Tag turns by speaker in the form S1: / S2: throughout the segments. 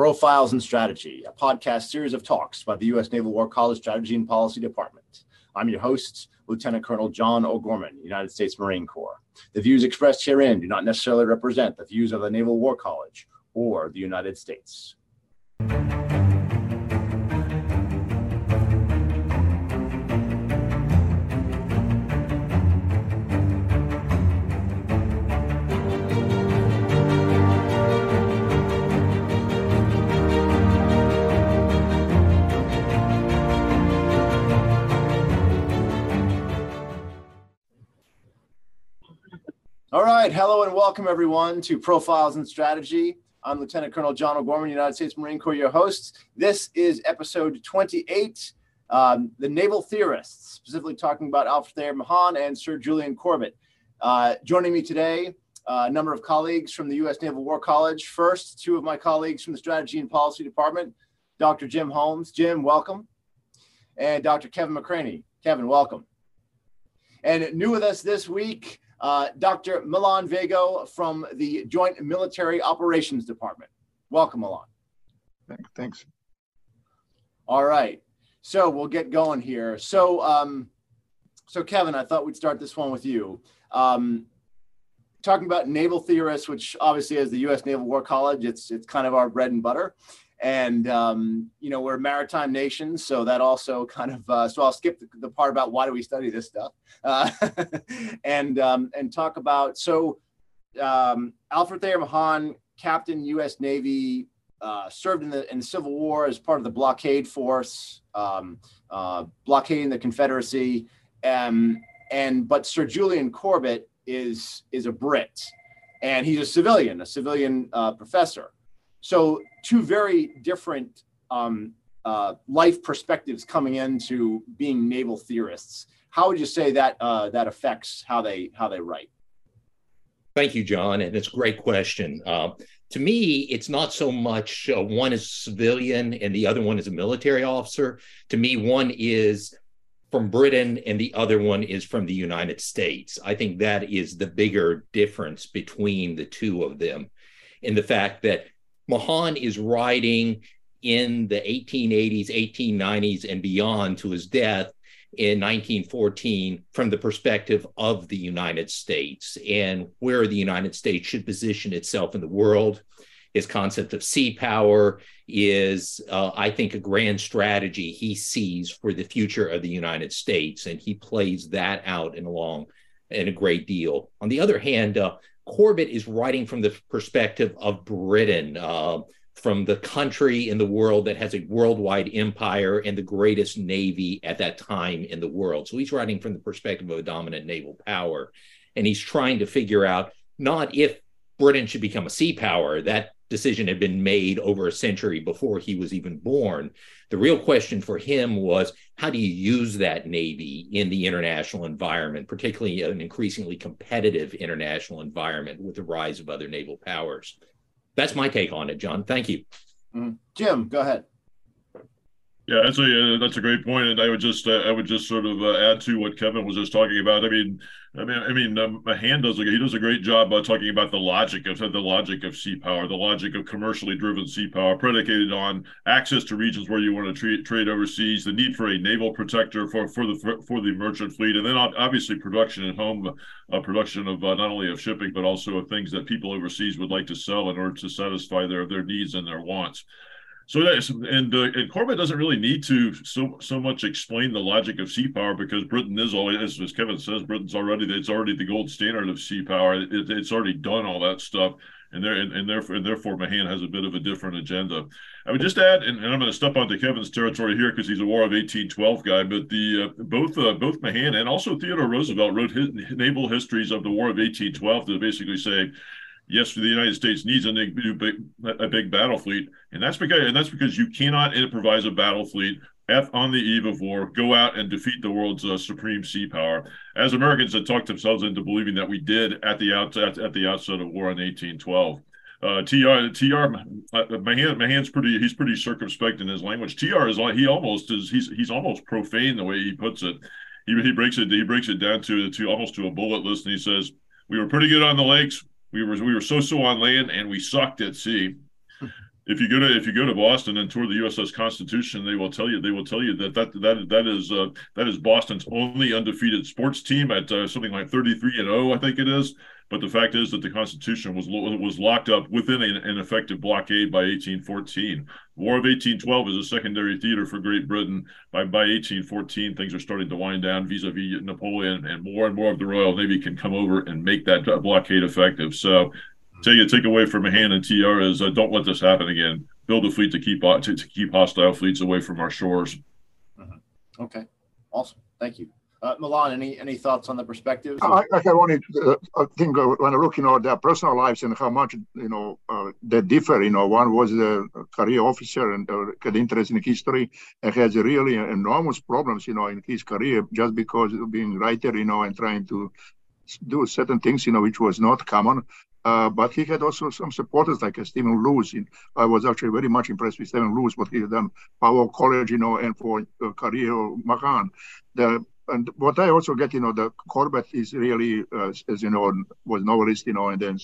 S1: Profiles and Strategy, a podcast series of talks by the U.S. Naval War College Strategy and Policy Department. I'm your host, Lieutenant Colonel Jon O'Gorman, United States Marine Corps. The views expressed herein do not necessarily represent the views of the Naval War College or the United States. All right. Hello and welcome, everyone, to Profiles and Strategy. I'm Lieutenant Colonel Jon O'Gorman, United States Marine Corps, your host. This is episode 28 um, The Naval Theorists, specifically talking about Alfred Thayer Mahan and Sir Julian Corbett. Uh, joining me today, uh, a number of colleagues from the U.S. Naval War College. First, two of my colleagues from the Strategy and Policy Department, Dr. Jim Holmes. Jim, welcome. And Dr. Kevin McCranie. Kevin, welcome. And new with us this week, uh, Dr. Milan Vego from the Joint Military Operations Department. Welcome, Milan.
S2: Thanks.
S1: All right. So we'll get going here. So, um, so Kevin, I thought we'd start this one with you. Um, talking about naval theorists, which obviously as the U.S. Naval War College, it's it's kind of our bread and butter and um, you know we're maritime nation so that also kind of uh, so i'll skip the, the, part about why do we study this stuff. Uh, and um, and talk about so um, alfred thayer mahan captain u.s navy uh, served in the in the civil war as part of the blockade force um, uh, blockading the confederacy. Um, and but sir julian corbett is is a brit and he's a civilian a civilian uh, professor so two very different um, uh, life perspectives coming into being naval theorists. How would you say that uh, that affects how they how they write?
S3: Thank you, Jon, and it's a great question. Uh, to me, it's not so much uh, one is civilian and the other one is a military officer. To me, one is from Britain and the other one is from the United States. I think that is the bigger difference between the two of them in the fact that Mahan is writing in the 1880s, 1890s, and beyond to his death in 1914 from the perspective of the United States and where the United States should position itself in the world. His concept of sea power is, uh, I think, a grand strategy he sees for the future of the United States, and he plays that out in a long and a great deal. On the other hand, uh, Corbett is writing from the perspective of Britain, uh, from the country in the world that has a worldwide empire and the greatest navy at that time in the world. So he's writing from the perspective of a dominant naval power. And he's trying to figure out not if Britain should become a sea power, that decision had been made over a century before he was even born. The real question for him was how do you use that Navy in the international environment, particularly an increasingly competitive international environment with the rise of other naval powers? That's my take on it, Jon. Thank you.
S1: Mm-hmm. Jim, go ahead.
S2: Yeah, that's a uh, that's a great point, and I would just uh, I would just sort of uh, add to what Kevin was just talking about. I mean, I mean, I mean, um, Mahan does a, he does a great job uh, talking about the logic of the logic of sea power, the logic of commercially driven sea power, predicated on access to regions where you want to trade trade overseas, the need for a naval protector for for the for, for the merchant fleet, and then obviously production at home, uh, production of uh, not only of shipping but also of things that people overseas would like to sell in order to satisfy their their needs and their wants. So that's and uh, and Corbett doesn't really need to so so much explain the logic of sea power because Britain is always, as Kevin says, Britain's already it's already the gold standard of sea power. It, it's already done all that stuff, and there and, and therefore and therefore Mahan has a bit of a different agenda. I would just add, and, and I'm going to step onto Kevin's territory here because he's a War of 1812 guy. But the uh, both uh, both Mahan and also Theodore Roosevelt wrote his naval histories of the War of 1812 to basically say yes, the United States needs a big, a big battle fleet, and that's because and that's because you cannot improvise a battle fleet on the eve of war, go out and defeat the world's uh, supreme sea power. As Americans had talked themselves into believing that we did at the outset at the outset of war in 1812. Uh, TR TR uh, Mahan Mahan's pretty he's pretty circumspect in his language. TR is like he almost is he's he's almost profane the way he puts it. He, he breaks it he breaks it down to to almost to a bullet list and he says we were pretty good on the lakes we were we were so so on land and we sucked at sea. if you go to if you go to Boston and tour the USS Constitution, they will tell you they will tell you that that that that is uh, that is Boston's only undefeated sports team at uh, something like 33 and 0, I think it is. But the fact is that the Constitution was was locked up within an effective blockade by 1814. War of 1812 is a secondary theater for Great Britain. By by 1814, things are starting to wind down vis-a-vis Napoleon, and more and more of the Royal Navy can come over and make that blockade effective. So take a take away from Mahan and TR is uh, don't let this happen again. Build a fleet to keep uh, to, to keep hostile fleets away from our shores.
S1: Mm-hmm. Okay, awesome. Thank you. Uh, Milan, any any thoughts on the perspectives?
S4: I, I only uh, I think uh, when I look, you their personal lives and how much you know uh, they differ. You know, one was a career officer and uh, had interest in history and has really enormous problems, you know, in his career just because of being writer, you know, and trying to do certain things, you know, which was not common. Uh, but he had also some supporters like uh, Stephen Luce. I was actually very much impressed with Stephen Luce, what he had done College, you know, and for uh, career Mahan. The and what I also get, you know, the Corbett is really, uh, as you know, was novelist, you know, and then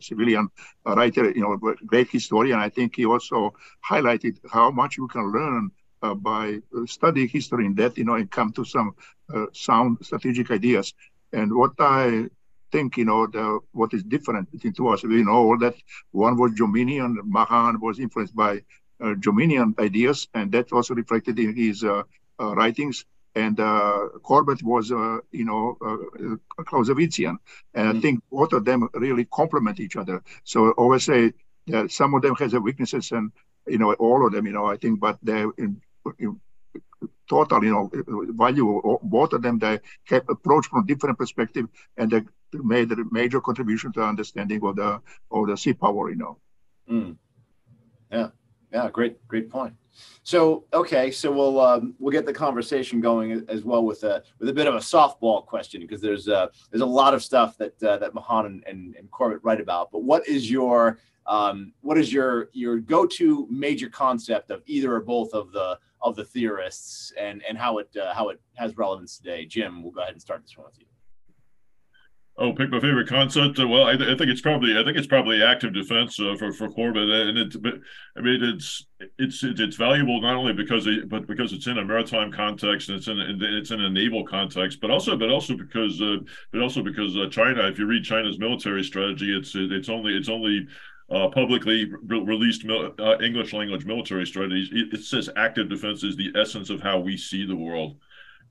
S4: civilian writer, you know, great historian. I think he also highlighted how much you can learn uh, by studying history in depth, you know, and come to some uh, sound strategic ideas. And what I think, you know, the, what is different between two of us, we know that one was Jominian, Mahan was influenced by uh, Jominian ideas, and that also reflected in his uh, uh, writings and uh, Corbett was, uh, you know, uh, Clausewitzian. And mm-hmm. I think both of them really complement each other. So I always say that some of them has weaknesses and, you know, all of them, you know, I think, but they in, in total, you know, value both of them. They have approach from different perspective and they made a major contribution to understanding of the of the sea power, you know.
S1: Mm. Yeah, yeah, great, great point. So okay, so we'll um, we'll get the conversation going as well with a with a bit of a softball question because there's uh, there's a lot of stuff that uh, that Mahan and, and, and Corbett write about. But what is your um, what is your your go to major concept of either or both of the of the theorists and and how it uh, how it has relevance today? Jim, we'll go ahead and start this one with you.
S2: Oh, pick my favorite concept. Uh, well, I, th- I, think it's probably I think it's probably active defense uh, for for Corbett, and it. But I mean, it's it's it's valuable not only because it, but because it's in a maritime context and it's in it's in a naval context, but also but also because uh, but also because uh, China. If you read China's military strategy, it's it's only it's only uh, publicly re- released mil- uh, English language military strategies. It, it, says active defense is the essence of how we see the world.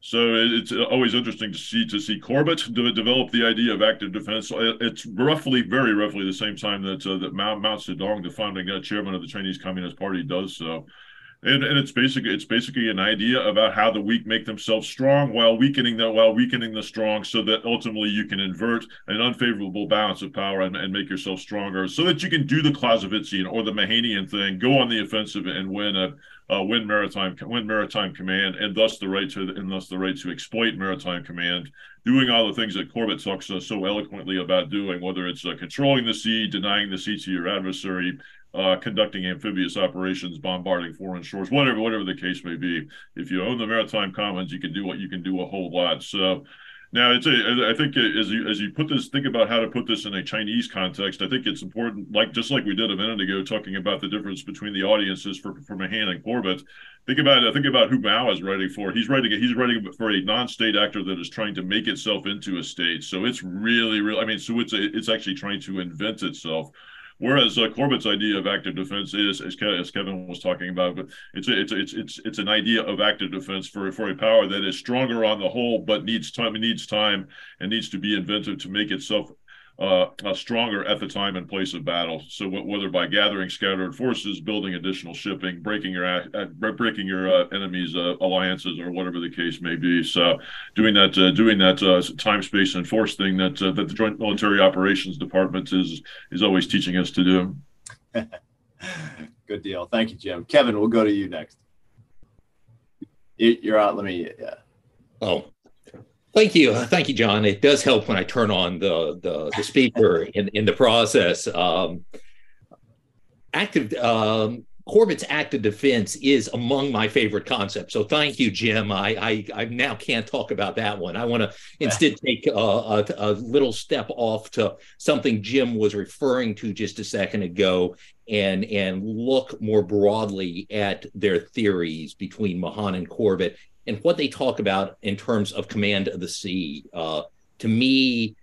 S2: So it's always interesting to see to see Corbett develop the idea of active defense. It's roughly, very roughly, the same time that uh, that Mao, Mao Zedong, the founding uh, chairman of the Chinese Communist Party, does so. And, and it's basically it's basically an idea about how the weak make themselves strong while weakening the while weakening the strong, so that ultimately you can invert an unfavorable balance of power and, and make yourself stronger, so that you can do the Clausewitzian or the Mahanian thing, go on the offensive and win a uh, win maritime win maritime command, and thus the right to and thus the right to exploit maritime command, doing all the things that Corbett talks uh, so eloquently about doing, whether it's uh, controlling the sea, denying the sea to your adversary, uh, conducting amphibious operations, bombarding foreign shores, whatever whatever the case may be. If you own the maritime commons, you can do what you can do a whole lot. So now, it's a, I think as you as you put this, think about how to put this in a Chinese context. I think it's important, like just like we did a minute ago, talking about the difference between the audiences for for Mahan and Corbett. Think about think about who Mao is writing for. He's writing he's writing for a non-state actor that is trying to make itself into a state. So it's really, really. I mean, so it's a, it's actually trying to invent itself. Whereas uh, Corbett's idea of active defense is, as, Kevin was talking about, but it's a, it's a, it's it's it's an idea of active defense for for a power that is stronger on the whole, but needs time needs time and needs to be inventive to make itself uh, uh, stronger at the time and place of battle. So w- whether by gathering scattered forces, building additional shipping, breaking your uh, breaking your uh, enemies' uh, alliances, or whatever the case may be. So doing that uh, doing that time, space, and force thing that that the Joint Military Operations Department is is always teaching us to do.
S1: Good deal. Thank you, Jim. Kevin, we'll go to you next. You're out. Let me. Yeah.
S3: Oh, Thank you, thank you, Jon. It does help when I turn on the the, the speaker in in the process. Um, active um, Corbett's active defense is among my favorite concepts. So thank you, Jim. I I, I now can't talk about that one. I want to instead take a, a, a, little step off to something Jim was referring to just a second ago, and and look more broadly at their theories between Mahan and Corbett and what they talk about in terms of command of the sea. Uh, to me,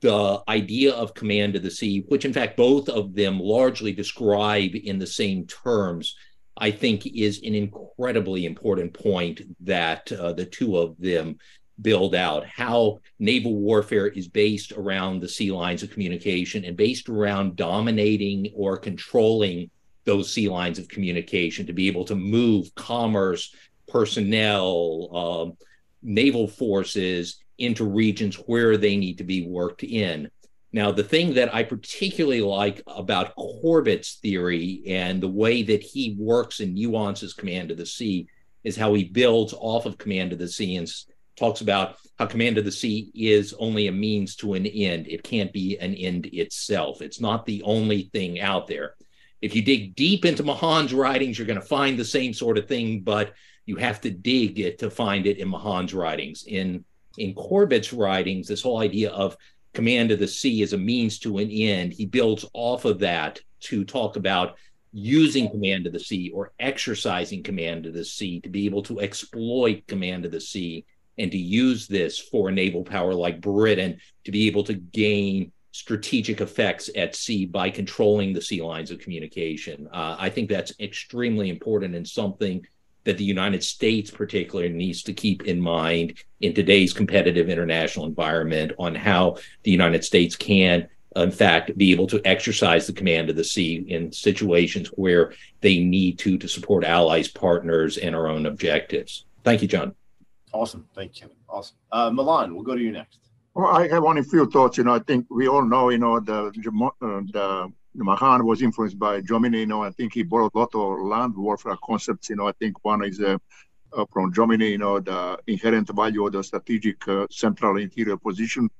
S3: the idea of command of the sea, which in fact both of them largely describe in the same terms, I think is an incredibly important point that uh, the two of them build out. How naval warfare is based around the sea lines of communication and based around dominating or controlling those sea lines of communication to be able to move commerce, personnel, uh, naval forces into regions where they need to be worked in. Now, the thing that I particularly like about Corbett's theory and the way that he works and nuances Command of the Sea is how he builds off of Command of the Sea and talks about how Command of the Sea is only a means to an end. It can't be an end itself. It's not the only thing out there. If you dig deep into Mahan's writings, you're going to find the same sort of thing, but you have to dig it to find it in Mahan's writings. In in Corbett's writings, this whole idea of command of the sea as a means to an end, he builds off of that to talk about using command of the sea or exercising command of the sea to be able to exploit command of the sea and to use this for a naval power like Britain to be able to gain strategic effects at sea by controlling the sea lines of communication. Uh, I think that's extremely important and something that the United States particularly needs to keep in mind in today's competitive international environment on how the United States can in fact be able to exercise the command of the sea in situations where they need to to support allies partners and our own objectives. Thank you Jon.
S1: Awesome. Thank you. Awesome. Uh, milan we'll go to you next.
S4: Well i have only a few thoughts. You know i think we all know you know the uh, the Mahan was influenced by Jomini. You know, I think he borrowed a lot of land warfare concepts. You know, I think one is uh, uh, from Jomini. You know, the inherent value of the strategic uh, central interior position,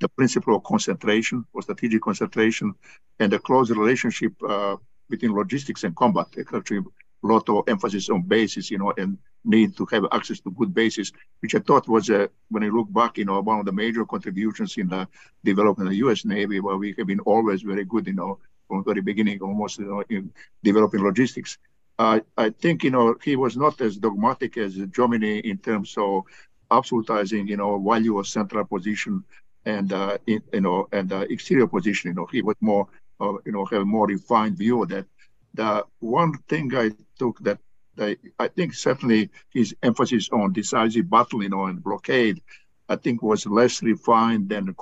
S4: the principle of concentration or strategic concentration, and the close relationship uh, between logistics and combat. Actually, a lot of emphasis on bases. You know, and need to have access to good bases, which I thought was, uh, when I look back, you know, one of the major contributions in the development of the U.S. Navy, where we have been always very good, you know, from the very beginning, almost you know, in developing logistics. Uh, I think you know he was not as dogmatic as Jomini in terms of absolutizing you know value of central position and uh, in, you know and uh, exterior position. You know he was more uh, you know have a more refined view of that. The one thing I took that I, I think certainly his emphasis on decisive battle, you know, and blockade, I think was less refined than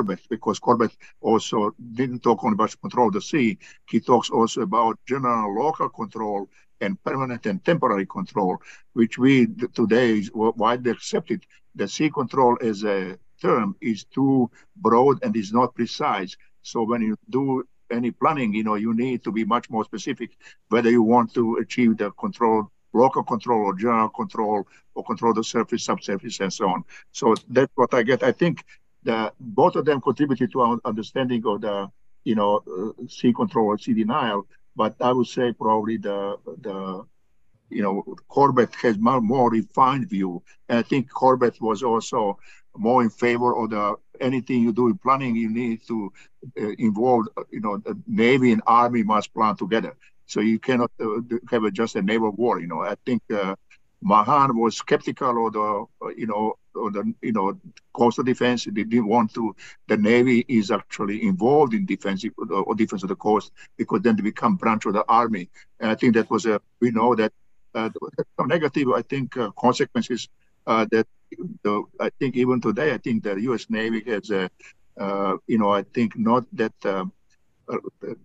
S4: Corbett, because Corbett also didn't talk only about control of the sea. He talks also about general local control and permanent and temporary control, which we today widely accepted. The sea control as a term is too broad and is not precise. So when you do any planning, you know, you need to be much more specific whether you want to achieve the control, local control or general control or control the surface, subsurface, and so on. So that's what I get. I think that both of them contributed to our understanding of the you know uh, sea control or sea denial. But I would say probably the the you know Corbett has more, more refined view, and I think Corbett was also more in favor of the anything you do in planning. You need to uh, involve you know the Navy and Army must plan together. So you cannot uh, have a, just a naval war. You know, I think uh, Mahan was skeptical of the, you know, of the, you know, coastal defense. They didn't want to. The Navy is actually involved in defense or defense of the coast because then they become branch of the army. And I think that was a. We know that uh, some negative, I think, uh, consequences uh, that the, I think even today, I think the U.S. Navy has a, uh, you know, I think not that um,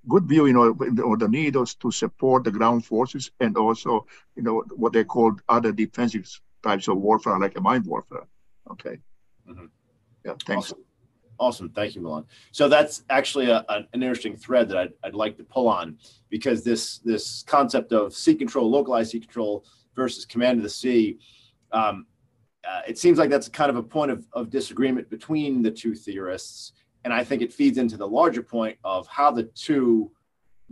S4: good view, you know, or the need to support the ground forces and also, you know, what they called other defensive types of warfare, like a mine warfare. Okay. Mm-hmm. Yeah. Thanks.
S1: Awesome. awesome. Thank you, Milan. So that's actually a, an interesting thread that I'd, I'd like to pull on because this this concept of sea control, localized sea control versus command of the sea. Um, uh, it seems like that's kind of a point of, of disagreement between the two theorists and I think it feeds into the larger point of how the two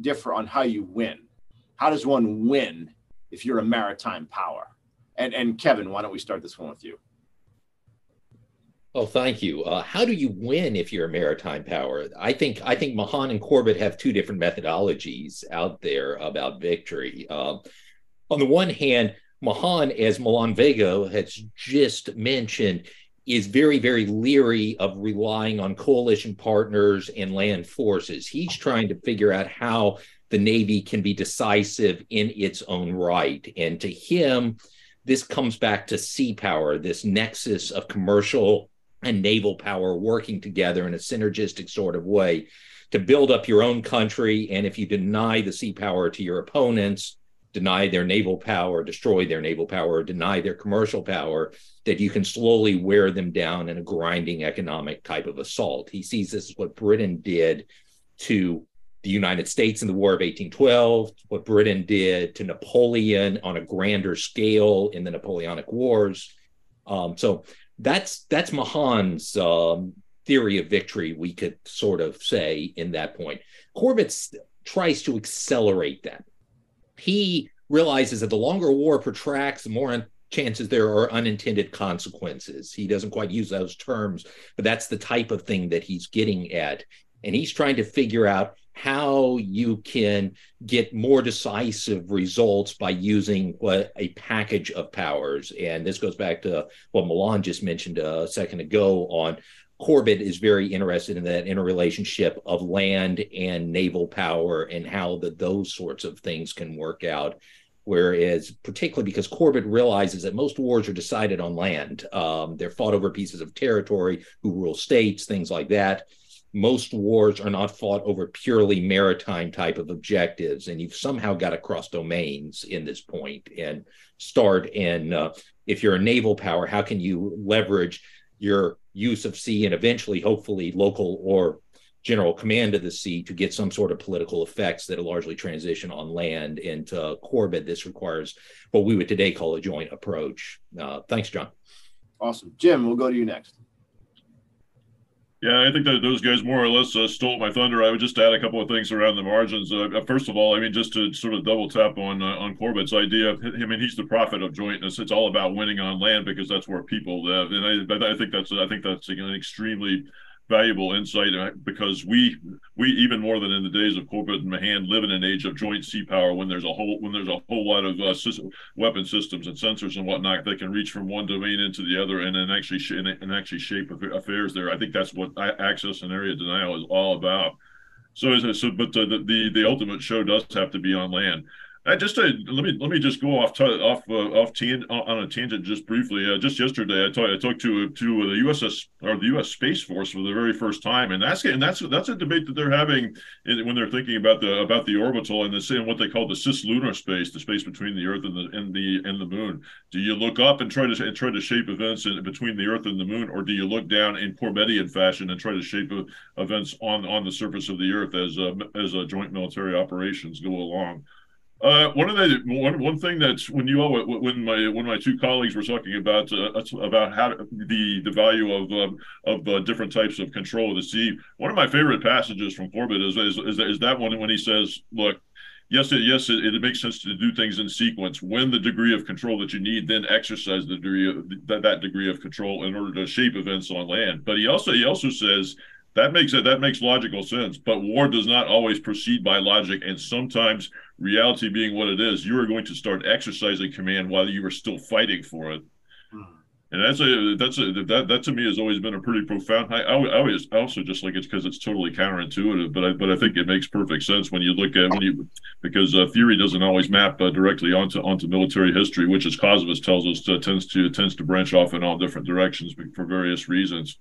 S1: differ on how you win. how does one win if you're a maritime power? And and Kevin, why don't we start this one with you?
S3: Oh, thank you. Uh, how do you win if you're a maritime power? I think I think Mahan and Corbett have two different methodologies out there about victory. Uh, on the one hand, Mahan, as Milan Vego has just mentioned, is very, very leery of relying on coalition partners and land forces. He's trying to figure out how the Navy can be decisive in its own right. And to him, this comes back to sea power, this nexus of commercial and naval power working together in a synergistic sort of way to build up your own country. And if you deny the sea power to your opponents, deny their naval power, destroy their naval power, deny their commercial power, that you can slowly wear them down in a grinding economic type of assault. He sees this as what Britain did to the United States in the War of 1812, what Britain did to Napoleon on a grander scale in the Napoleonic Wars. Um, so that's that's Mahan's um, theory of victory. We could sort of say in that point. Corbett tries to accelerate that. He realizes that the longer war protracts, the more chances there are unintended consequences. He doesn't quite use those terms, but that's the type of thing that he's getting at. And he's trying to figure out how you can get more decisive results by using what a package of powers. And this goes back to what Milan just mentioned a second ago on Corbett is very interested in that interrelationship of land and naval power and how the, those sorts of things can work out. Whereas, particularly because Corbett realizes that most wars are decided on land, um, they're fought over pieces of territory, who rule states, things like that most wars are not fought over purely maritime type of objectives and you've somehow got to cross domains in this point and start and uh, if you're a naval power how can you leverage your use of sea and eventually hopefully local or general command of the sea to get some sort of political effects that largely transition on land into to corbett. This requires what we would today call a joint approach. Uh, thanks Jon.
S1: Awesome. Jim we'll go to you next
S2: yeah, I think that those guys more or less uh, stole my thunder. I would just add a couple of things around the margins. Uh, uh first of all, I mean, just to sort of double tap on uh, on Corbett's idea. I mean, he's the prophet of jointness. It's all about winning on land because that's where people live, and I, I think that's I think that's an extremely valuable insight uh, because we we even more than in the days of Corbett and Mahan live in an age of joint sea power when there's a whole when there's a whole lot of uh, system, weapon systems and sensors and whatnot that can reach from one domain into the other and then actually sh- and actually shape affairs there. I think that's what access and area denial is all about. So, so but the, the the ultimate show does have to be on land. I just uh, let me let me just go off t- off uh, off tan- on a tangent just briefly. Uh, just yesterday, I, t- I talked to to the USS or the U.S. Space Force for the very first time, and that's and that's that's a debate that they're having in, when they're thinking about the about the orbital and the same what they call the cislunar space, the space between the Earth and the and the and the Moon. Do you look up and try to and try to shape events in, between the Earth and the Moon, or do you look down in Corbettian fashion and try to shape uh, events on on the surface of the Earth as uh, as uh, joint military operations go along? Uh, one of the one one thing that's when you all when my when my two colleagues were talking about uh, about how the the value of um, of uh, different types of control of the sea. One of my favorite passages from Corbett is is, is, is that one when he says, "Look, yes, it, yes, it, it, makes sense to do things in sequence. When the degree of control that you need, then exercise the degree of that, that degree of control in order to shape events on land." But he also he also says that makes it that makes logical sense. But war does not always proceed by logic, and sometimes reality being what it is, you are going to start exercising command while you are still fighting for it. Hmm. And that's a that's a that that to me has always been a pretty profound. I, I, I always also just like it's because it's totally counterintuitive, but I but I think it makes perfect sense when you look at when you because uh, theory doesn't always map uh, directly onto onto military history, which as Clausewitz tells us uh, tends to tends to branch off in all different directions for various reasons.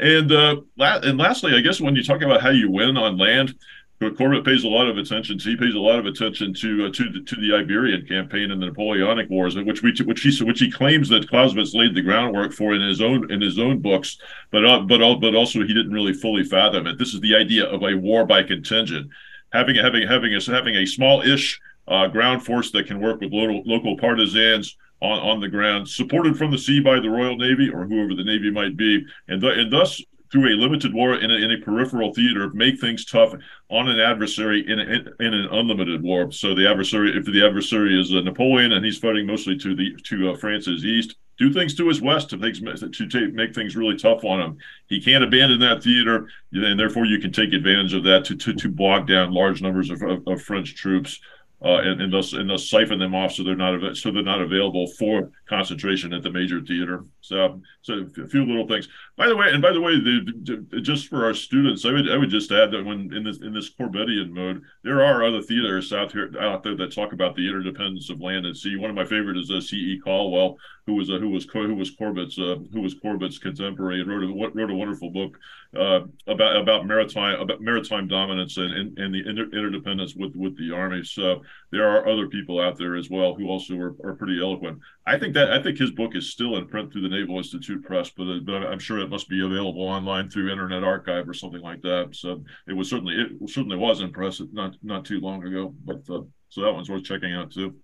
S2: And uh, la- and lastly, I guess when you talk about how you win on land, Corbett pays a lot of attention. To, he pays a lot of attention to uh, to the to the Iberian campaign and the Napoleonic Wars, which we which he which he claims that Clausewitz laid the groundwork for in his own in his own books, but uh, but but also he didn't really fully fathom it. This is the idea of a war by contingent, having having having a having a small-ish uh, ground force that can work with local local partisans on, on the ground, supported from the sea by the Royal Navy or whoever the Navy might be, and th- and thus through a limited war in a, in a peripheral theater, make things tough on an adversary in, a, in an unlimited war. So the adversary, if the adversary is uh, Napoleon and he's fighting mostly to the to uh, France's east, do things to his west to, to take, make things really tough on him. He can't abandon that theater, and therefore you can take advantage of that to to, to bog down large numbers of, of, of French troops uh, and, and thus and thus siphon them off so they're not so they're not available for concentration at the major theater. So so a few little things. By the way, and by the way, the, just for our students, I would I would just add that when in this in this Corbettian mode, there are other theaters out here out there that talk about the interdependence of land and sea. One of my favorite is uh, C. E. Callwell, who was a, who was who was Corbett's uh, who was Corbett's contemporary and wrote a wrote a wonderful book uh, about about maritime about maritime dominance and, and, and the inter- interdependence with with the army. So there are other people out there as well who also are, are pretty eloquent. I think that I think his book is still in print through the Naval Institute Press, but, uh, but I'm sure it must be available online through Internet Archive or something like that. So it was certainly it certainly was in press not not too long ago. But uh, so that one's worth checking out too.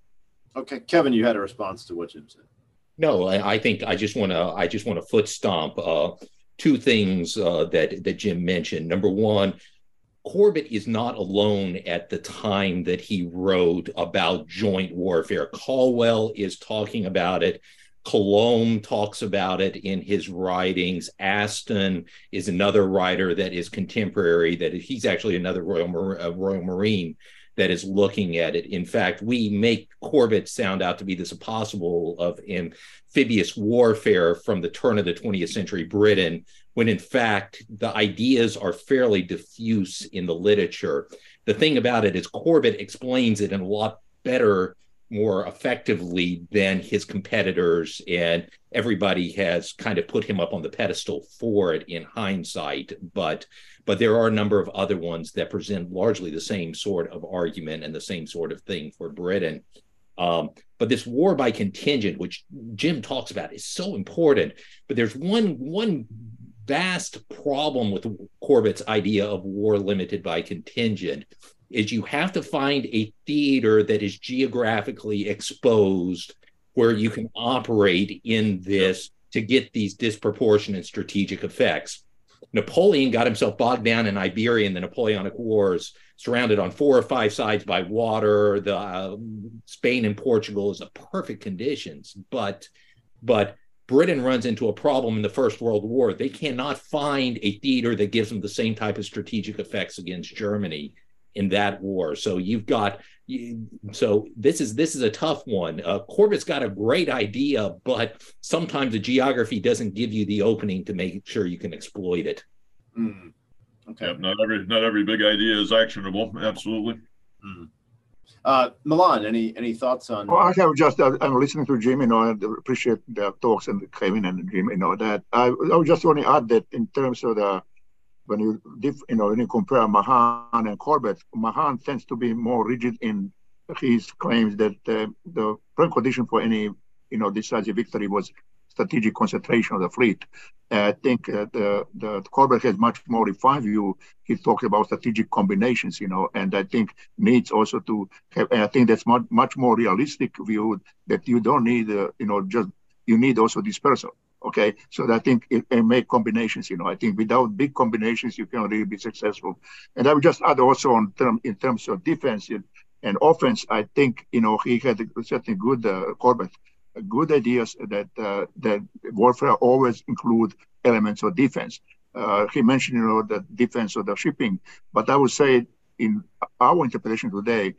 S1: Okay, Kevin, you had a response to what Jim said.
S3: No, I, I think I just want to I just want to foot stomp uh, two things uh, that that Jim mentioned. Number one, Corbett is not alone at the time that he wrote about joint warfare. Callwell is talking about it. Colomb talks about it in his writings. Aston is another writer that is contemporary. That he's actually another Royal Mar- uh, Royal Marine that is looking at it. In fact, we make Corbett sound out to be this apostle of amphibious warfare from the turn of the 20th century Britain, when in fact the ideas are fairly diffuse in the literature. The thing about it is, Corbett explains it in a lot better more effectively than his competitors, and everybody has kind of put him up on the pedestal for it in hindsight. But but there are a number of other ones that present largely the same sort of argument and the same sort of thing for Britain. Um, but this war by contingent, which Jim talks about, is so important. But there's one one vast problem with Corbett's idea of war limited by contingent is you have to find a theater that is geographically exposed where you can operate in this to get these disproportionate strategic effects. Napoleon got himself bogged down in Iberia in the Napoleonic Wars, surrounded on four or five sides by water. The uh, Spain and Portugal is a perfect conditions, but but Britain runs into a problem in the First World War. They cannot find a theater that gives them the same type of strategic effects against Germany in that war. So you've got so this is this is a tough one. Uh, Corbett's got a great idea, but sometimes the geography doesn't give you the opening to make sure you can exploit it.
S2: Mm. Okay. Yep, not every not every big idea is actionable. Absolutely. Mm.
S1: Uh, Milan, any any thoughts on?
S4: Well, I have just uh, I'm listening to Jim, you know, and appreciate the talks and Kevin and Jim, you know that I I just want to add that in terms of the when you you know when you compare Mahan and Corbett, Mahan tends to be more rigid in his claims that uh, the precondition for any you know decisive victory was strategic concentration of the fleet. I think uh, the, the Corbett has much more refined view. He talks about strategic combinations, you know, and I think needs also to have. I think that's much much more realistic view that you don't need, uh, you know, just you need also dispersal. Okay, so I think it, it make combinations. You know, I think without big combinations, you cannot really be successful. And I would just add also on term in terms of defense and offense. I think you know he had certainly good uh, Corbett, good ideas that uh, that warfare always include elements of defense. Uh, he mentioned you know the defense of the shipping, but I would say in our interpretation today,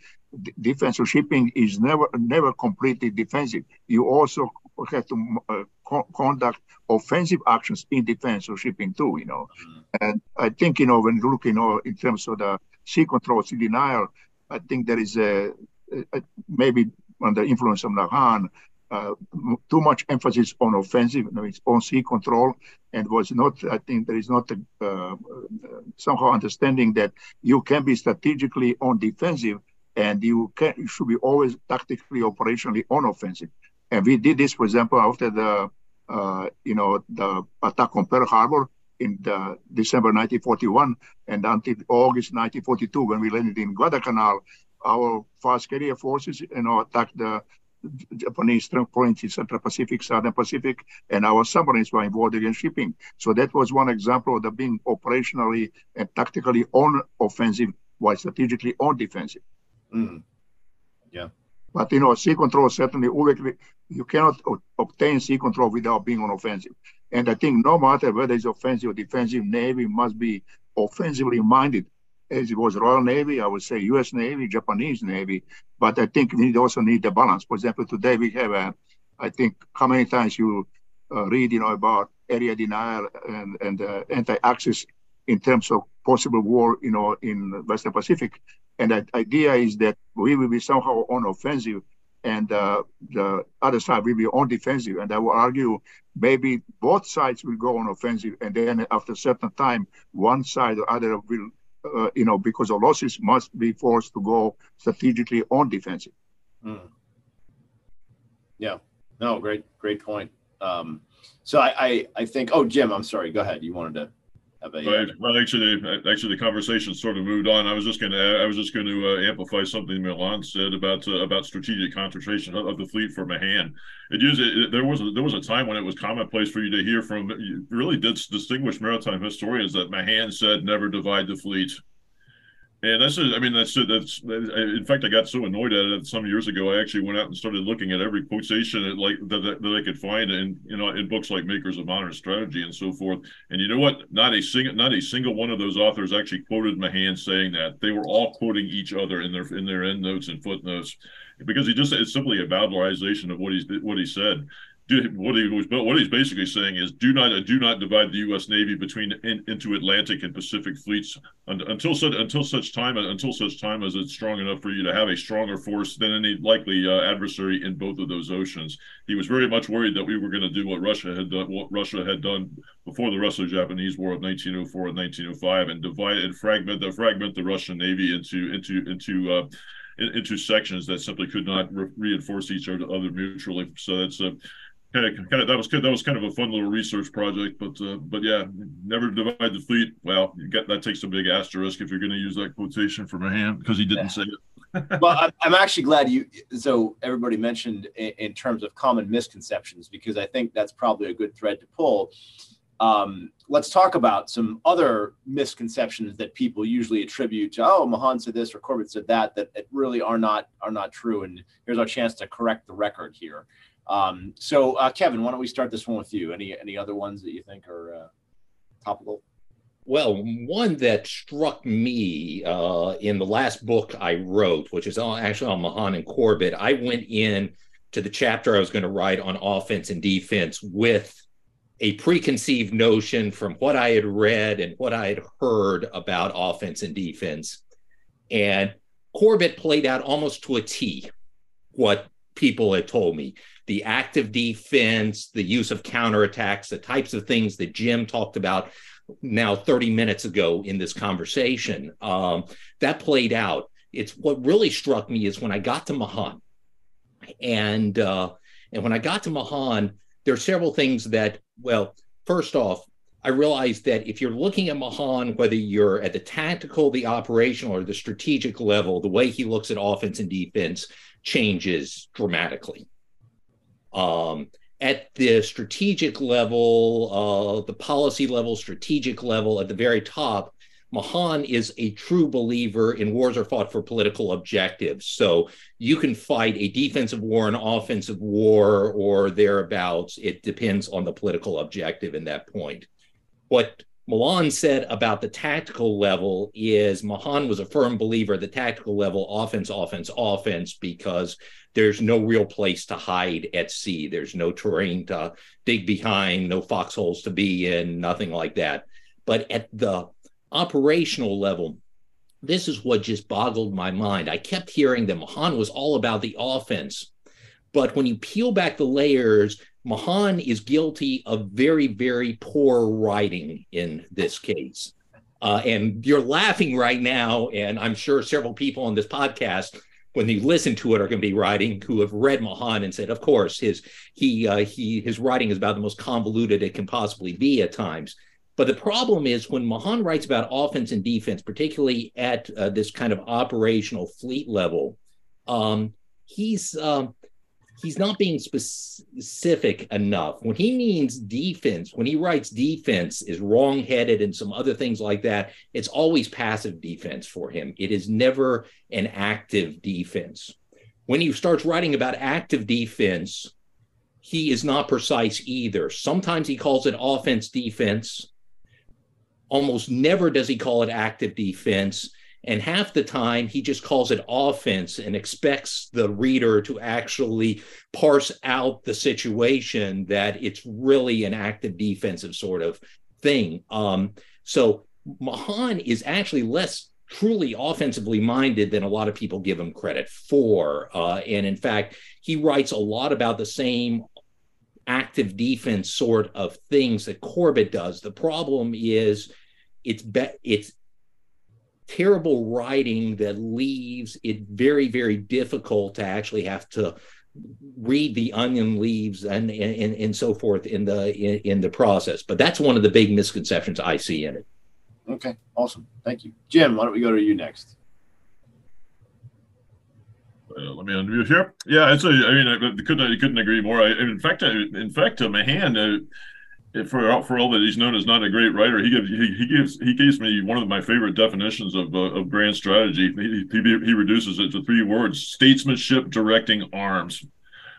S4: defense of shipping is never never completely defensive. You also have to uh, co- conduct offensive actions in defense of shipping too. You know, mm-hmm. and I think you know when you look you know in terms of the sea control, sea denial, I think there is a, a maybe under influence of Mahan. Uh, too much emphasis on offensive, know, it's on sea control, and was not. I think there is not a, uh, somehow understanding that you can be strategically on defensive, and you can you should be always tactically, operationally on offensive. And we did this, for example, after the, uh, you know, the attack on Pearl Harbor in December 1941 and until August 1942 when we landed in Guadalcanal, our fast carrier forces, you know, attacked the Japanese strong points in Central Pacific, Southern Pacific, and our submarines were involved in shipping. So that was one example of the being operationally and tactically on offensive while strategically on defensive.
S1: Mm. Yeah.
S4: But you know, sea control certainly you cannot obtain sea control without being on offensive. And I think no matter whether it's offensive or defensive, Navy must be offensively minded. As it was Royal Navy, I would say U.S. Navy, Japanese Navy. But I think we also need the balance. For example, today we have a, I think how many times you uh, read, you know, about area denial and, and uh, anti-access in terms of possible war, you know, in Western Pacific. And the idea is that we will be somehow on offensive and uh, the other side will be on defensive. And I will argue maybe both sides will go on offensive, and then after a certain time, one side or other will, uh, you know, because of losses, must be forced to go strategically on defensive. Mm.
S1: Yeah. No, great, great point. Um, so I, I, I think. Oh, Jim, I'm sorry. Go ahead. You wanted to
S2: have a, right. Well, actually, actually, the conversation sort of moved on. I was just going to, I was just going to uh, amplify something Milan said about uh, about strategic concentration of, of, the fleet for Mahan. It used it, there was a, there was a time when it was commonplace for you to hear from really distinguished maritime historians that Mahan said never divide the fleet. And that's, I mean, that's, that's, in fact, I got so annoyed at it some years ago. I actually went out and started looking at every quotation that, like that, that I could find in, you know, in books like Makers of Modern Strategy and so forth. And you know what? Not a single, not a single one of those authors actually quoted Mahan saying that. They were all quoting each other in their, in their end notes and footnotes because he just, it's simply a valorization of what he's, what he said what he was what he's basically saying is do not do not divide the U.S. Navy between in, into Atlantic and Pacific fleets until such until such time until such time as it's strong enough for you to have a stronger force than any likely uh, adversary in both of those oceans. He was very much worried that we were going to do what Russia had done what Russia had done before the Russo-Japanese War of 1904 and 1905 and divide and fragment the fragment the Russian Navy into into into uh, into sections that simply could not re- reinforce each other mutually. So that's a kind of, kind of that was good. That was kind of a fun little research project, but uh, but yeah, never divide the fleet. Well, you get that takes a big asterisk if you're going to use that quotation from Mahan because he didn't say
S1: it. well, I'm actually glad you. So everybody mentioned in, in, terms of common misconceptions because I think that's probably a good thread to pull. Um, let's talk about some other misconceptions that people usually attribute to. Oh, Mahan said this or Corbett said that that, that really are not are not true. And here's our chance to correct the record here. Um, so, uh, Kevin, why don't we start this one with you? Any any other ones that you think are uh, topical?
S3: Well, one that struck me uh, in the last book I wrote, which is actually on Mahan and Corbett, I went in to the chapter I was going to write on offense and defense with a preconceived notion from what I had read and what I had heard about offense and defense. And Corbett played out almost to a T what people had told me the active defense, the use of counterattacks, the types of things that Jim talked about now 30 minutes ago in this conversation. Um, that played out. It's what really struck me is when I got to Mahan, and uh, and when I got to Mahan, there are several things that. Well, first off, I realized that if you're looking at Mahan, whether you're at the tactical, the operational, or the strategic level, the way he looks at offense and defense changes dramatically. Um, at the strategic level, uh, the policy level, strategic level, at the very top, Mahan is a true believer in wars are fought for political objectives. So you can fight a defensive war, an offensive war, or thereabouts. It depends on the political objective in that point. What Milan said about the tactical level is Mahan was a firm believer the tactical level, offense, offense, offense, because there's no real place to hide at sea. There's no terrain to dig behind, no foxholes to be in, nothing like that. But at the operational level, this is what just boggled my mind. I kept hearing that Mahan was all about the offense. But when you peel back the layers, Mahan is guilty of very, very poor writing in this case. Uh, and you're laughing right now, and I'm sure several people on this podcast when you listen to it are going to be writing who have read Mahan and said, of course, his he uh, he his writing is about the most convoluted it can possibly be at times. But the problem is when Mahan writes about offense and defense, particularly at uh, this kind of operational fleet level, um, he's um, he's not being specific enough. When he means defense, when he writes defense is wrongheaded and some other things like that, it's always passive defense for him. It is never an active defense. When he starts writing about active defense, he is not precise either. Sometimes he calls it offense defense. Almost never does he call it active defense. And half the time, he just calls it offense and expects the reader to actually parse out the situation that it's really an active defensive sort of thing. Um, so Mahan is actually less truly offensively minded than a lot of people give him credit for. Uh, and in fact, he writes a lot about the same active defense sort of things that Corbett does. The problem is it's be- it's terrible writing that leaves it very, very difficult to actually have to read the onion leaves and and, and so forth in the in, in the process. But that's one of the big misconceptions I see in it.
S1: Okay, awesome. Thank you. Jim, why don't we go to you next?
S2: Uh, let me unmute here. Yeah, it's a. I mean, I couldn't I couldn't agree more. I, in fact, I, in fact, uh, Mahan, uh, for for all that he's known as not a great writer, he gives he, he gives he gives me one of my favorite definitions of uh, of grand strategy. He, he, he reduces it to three words: statesmanship directing arms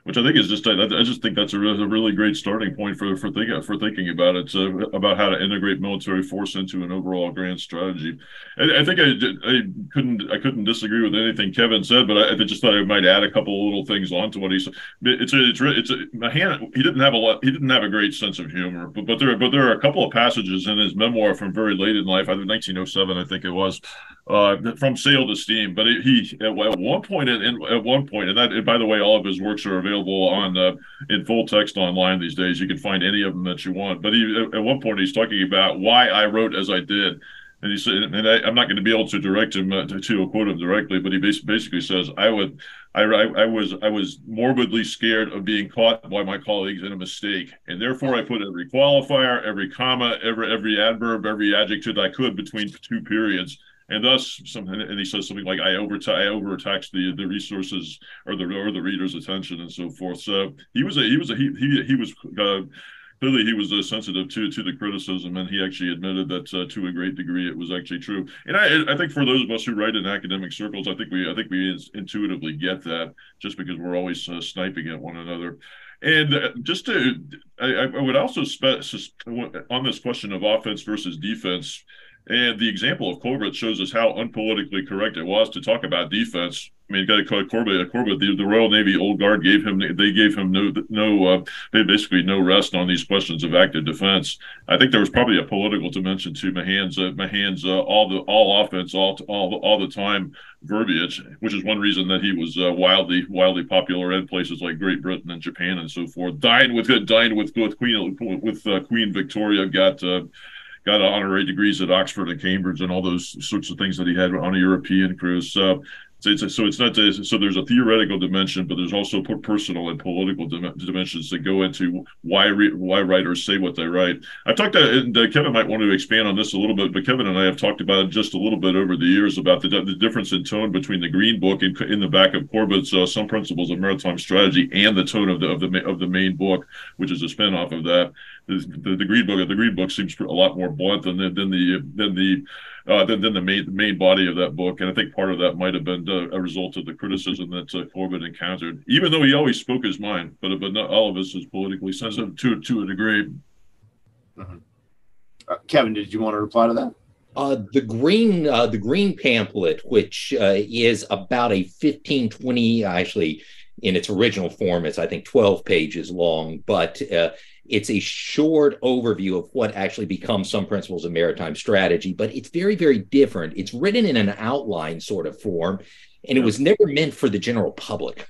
S2: which I think is just I, I just think that's a, really, a really great starting point for for thinking for thinking about it uh, about how to integrate military force into an overall grand strategy. I, I think I, I couldn't I couldn't disagree with anything Kevin said, but I, just thought I might add a couple of little things onto what he said. It's a, it's a, it's a. He didn't have a lot. He didn't have a great sense of humor, but but there but there are a couple of passages in his memoir from very late in life, think 1907, I think it was, uh, from Sail to Steam. But he at, one point, in, at one point, and that and by the way, all of his works are available on uh, in full text online these days. You can find any of them that you want. But he at one point he's talking about why I wrote as I did. And he said, and I, am not going to be able to direct him uh, to, to quote him directly, but he basically says, "I would, I, I, was, I was morbidly scared of being caught by my colleagues in a mistake, and therefore I put every qualifier, every comma, every every adverb, every adjective I could between two periods." And thus something and he says something like i over i overtax the the resources or the or the reader's attention and so forth. So he was a he was a he he, he was uh, clearly he was uh, sensitive to to the criticism and he actually admitted that uh, to a great degree it was actually true. And i i think for those of us who write in academic circles i think we i think we intuitively get that just because we're always uh, sniping at one another. And uh, just to I, I would also spe- on this question of offense versus defense and the example of Corbett shows us how unpolitically correct it was to talk about defense. I mean, got to call Corbett, Corbett, the, the Royal Navy Old Guard gave him, they gave him no, no, uh, they basically no rest on these questions of active defense. I think there was probably a political dimension to Mahan's, uh, Mahan's uh, all the all offense, all all all the time verbiage, which is one reason that he was uh, wildly wildly popular in places like Great Britain and Japan and so forth. Dined with dined with with Queen with uh, Queen Victoria, got uh, got honorary degrees at Oxford and Cambridge and all those sorts of things that he had on a European cruise. So so it's, a, so it's not a, so there's a theoretical dimension, but there's also personal and political dim- dimensions that go into why re- why writers say what they write. I've talked to and uh, Kevin might want to expand on this a little bit, but Kevin and I have talked about it just a little bit over the years about the, the difference in tone between the Green Book in, in the back of Corbett's uh, Some Principles of Maritime Strategy and the tone of the of the of the main book, which is a spinoff of that. The, the, the Green Book the Green Book seems a lot more blunt than the than the than the uh, than, than the main the main body of that book. And I think part of that might have been uh, a result of the criticism that uh, Corbett encountered, even though he always spoke his mind. But but not all of us is politically sensitive to to a degree.
S1: Mm-hmm. Uh, Kevin, did you want to reply to that?
S3: Uh, the green uh, the green pamphlet, which uh, is about a 15, 20, actually in its original form, it's I think 12 pages long, but uh, it's a short overview of what actually becomes some principles of maritime strategy, but it's very, very different. It's written in an outline sort of form, and it was never meant for the general public.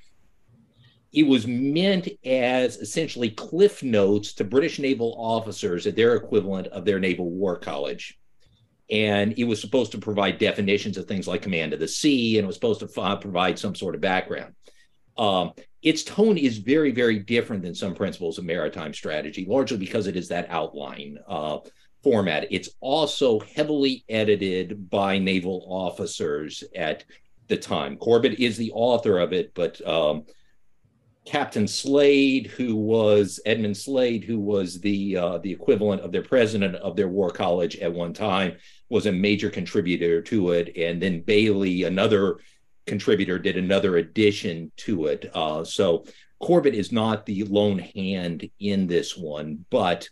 S3: It was meant as essentially cliff notes to British naval officers at their equivalent of their Naval War College. And it was supposed to provide definitions of things like command of the sea, and it was supposed to f- provide some sort of background. Um, its tone is very, very different than some principles of maritime strategy, largely because it is that outline uh, format. It's also heavily edited by naval officers at the time. Corbett is the author of it, but um, Captain Slade, who was Edmund Slade, who was the uh, the equivalent of their president of their war college at one time, was a major contributor to it. And then Bailey, another contributor, did another addition to it. Uh, so Corbett is not the lone hand in this one, but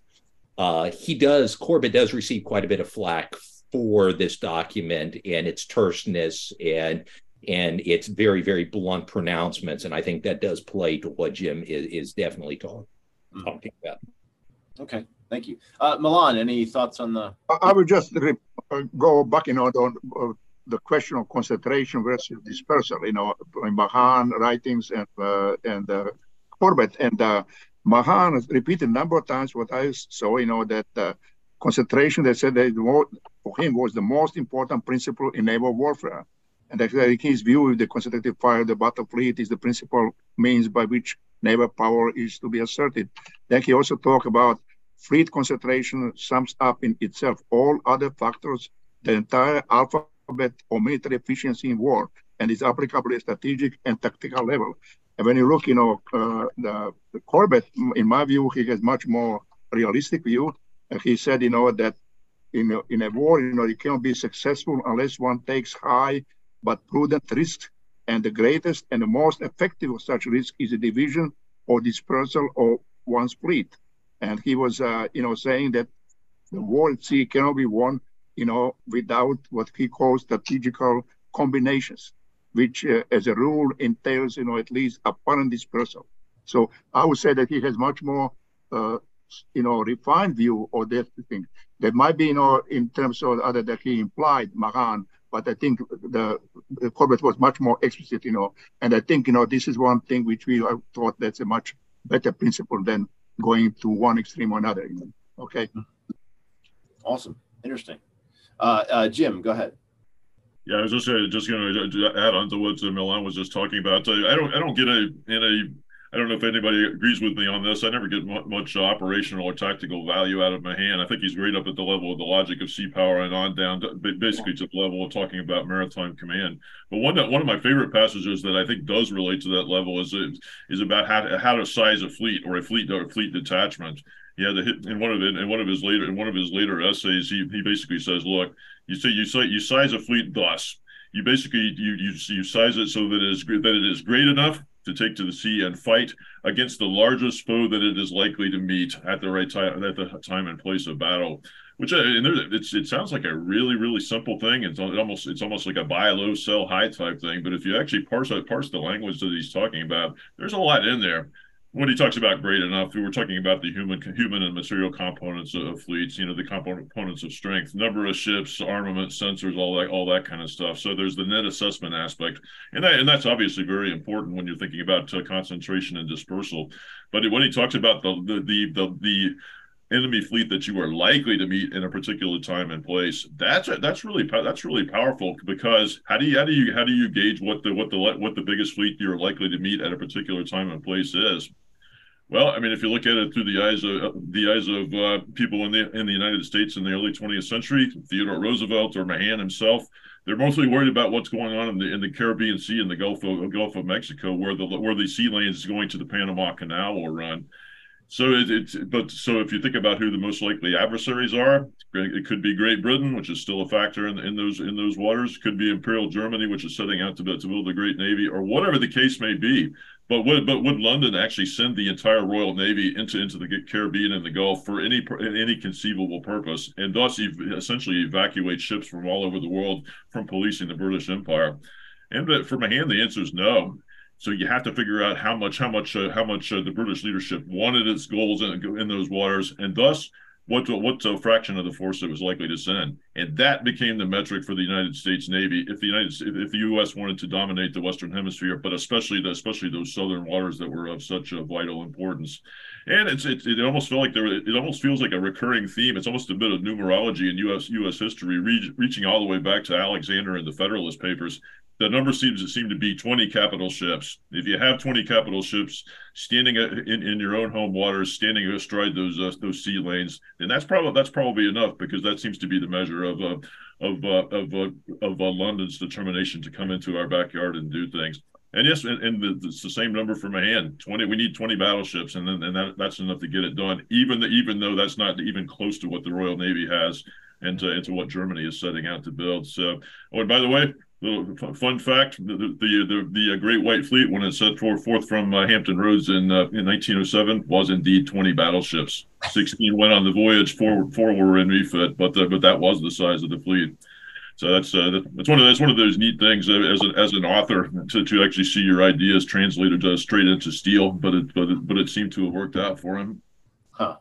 S3: uh, he does. Corbett does receive quite a bit of flack for this document and its terseness and and it's very very blunt pronouncements and i think that does play to what jim is, is definitely talk, mm-hmm. talking about
S1: okay thank you uh, milan any thoughts on the
S4: i would just re- uh, go back you know on uh, the question of concentration versus dispersal you know in mahan writings and uh, and uh, corbett and uh, mahan repeated a number of times what i saw you know that uh, concentration they said that for him was the most important principle in naval warfare and actually, in his view, the concentrated fire, the battle fleet is the principal means by which naval power is to be asserted. Then he also talked about fleet concentration sums up in itself all other factors, the entire alphabet of military efficiency in war, and is applicable at strategic and tactical level. And when you look, you know, uh, the, the Corbett, in my view, he has much more realistic view. And he said, you know, that in a, in a war, you know, you cannot be successful unless one takes high but prudent risk. And the greatest and the most effective of such risk is a division or dispersal of one's fleet. And he was, uh, you know, saying that the war at sea cannot be won, you know, without what he calls strategical combinations, which, uh, as a rule, entails, you know, at least apparent dispersal. So I would say that he has much more, uh, you know, refined view of that thing. That might be, you know, in terms of other that he implied, Mahan, but I think the, the Corbett was much more explicit, you know, and I think, you know, this is one thing which we thought that's a much better principle than going to one extreme or another. You know? Okay.
S1: Awesome. Interesting. Uh, uh, Jim, go ahead.
S2: Yeah, I was just uh, just going to add on to what Milan was just talking about. I don't I don't get a in a I don't know if anybody agrees with me on this. I never get much operational or tactical value out of Mahan. I think he's great up at the level of the logic of sea power and on down, basically to the level of talking about maritime command. But one that one of my favorite passages that I think does relate to that level is is about how to, how to size a fleet or a fleet or a fleet detachment. Yeah, the in one of in one of his later in one of his later essays, he he basically says, look, you see, you say you size a fleet thus. You basically you you you size it so that it is that it is great enough to take to the sea and fight against the largest foe that it is likely to meet at the right time at the time and place of battle. Which uh, and it's it sounds like a really really simple thing. It's almost it's almost like a buy low sell high type thing. But if you actually parse parse the language that he's talking about, there's a lot in there when he talks about great enough, we were talking about the human, human and material components of fleets. You know, the components of strength, number of ships, armament, sensors, all that, all that kind of stuff. So there's the net assessment aspect, and that, and that's obviously very important when you're thinking about uh, concentration and dispersal. But when he talks about the the the the, the enemy fleet that you are likely to meet in a particular time and place that's that's really that's really powerful because how do you how do you how do you gauge what the what the what the biggest fleet you're likely to meet at a particular time and place is well, I mean, if you look at it through the eyes of the eyes of uh, people in the in the United States in the early 20th century, Theodore Roosevelt or Mahan himself, they're mostly worried about what's going on in the in the Caribbean Sea and the Gulf of Gulf of Mexico, where the where the sea lanes going to the Panama Canal will run. So it, it's but so if you think about who the most likely adversaries are, it could be Great Britain, which is still a factor in, in those in those waters. It could be Imperial Germany, which is setting out to build, to build a great navy, or whatever the case may be. But would but would London actually send the entire Royal Navy into into the Caribbean and the Gulf for any any conceivable purpose, and thus essentially evacuate ships from all over the world from policing the British Empire? And uh, but for Mahan, the answer is no. So you have to figure out how much how much uh, how much uh, the British leadership wanted its goals in, in those waters, and thus what what's a fraction of the force it was likely to send, and that became the metric for the United States Navy. If the United if the U.S. wanted to dominate the Western Hemisphere, but especially the, especially those southern waters that were of such a vital importance, and it's it, it almost felt like there it almost feels like a recurring theme. It's almost a bit of numerology in U.S. U.S. history, re- reaching all the way back to Alexander and the Federalist Papers the number seems to seem to be 20 capital ships. If you have 20 capital ships standing in, in your own home waters, standing astride those uh, those sea lanes, then that's probably that's probably enough because that seems to be the measure of uh, of uh, of uh, of uh, London's determination to come into our backyard and do things. And yes, and, and it's the same number for Mahan. Twenty. We need twenty battleships, and then and that, that's enough to get it done. Even the, even though that's not even close to what the Royal Navy has, and to, and to what Germany is setting out to build. So, oh, and by the way, fun fact: the the the, the uh, Great White Fleet, when it set forth, from uh, Hampton Roads in uh, in 1907, was indeed 20 battleships. 16 went on the voyage, four four were in refit, but the, but that was the size of the fleet. So that's uh, that's one of that's one of those neat things uh, as an as an author to, to actually see your ideas translated uh, straight into steel. But it but it, but it seemed to have worked out for him.
S1: Huh.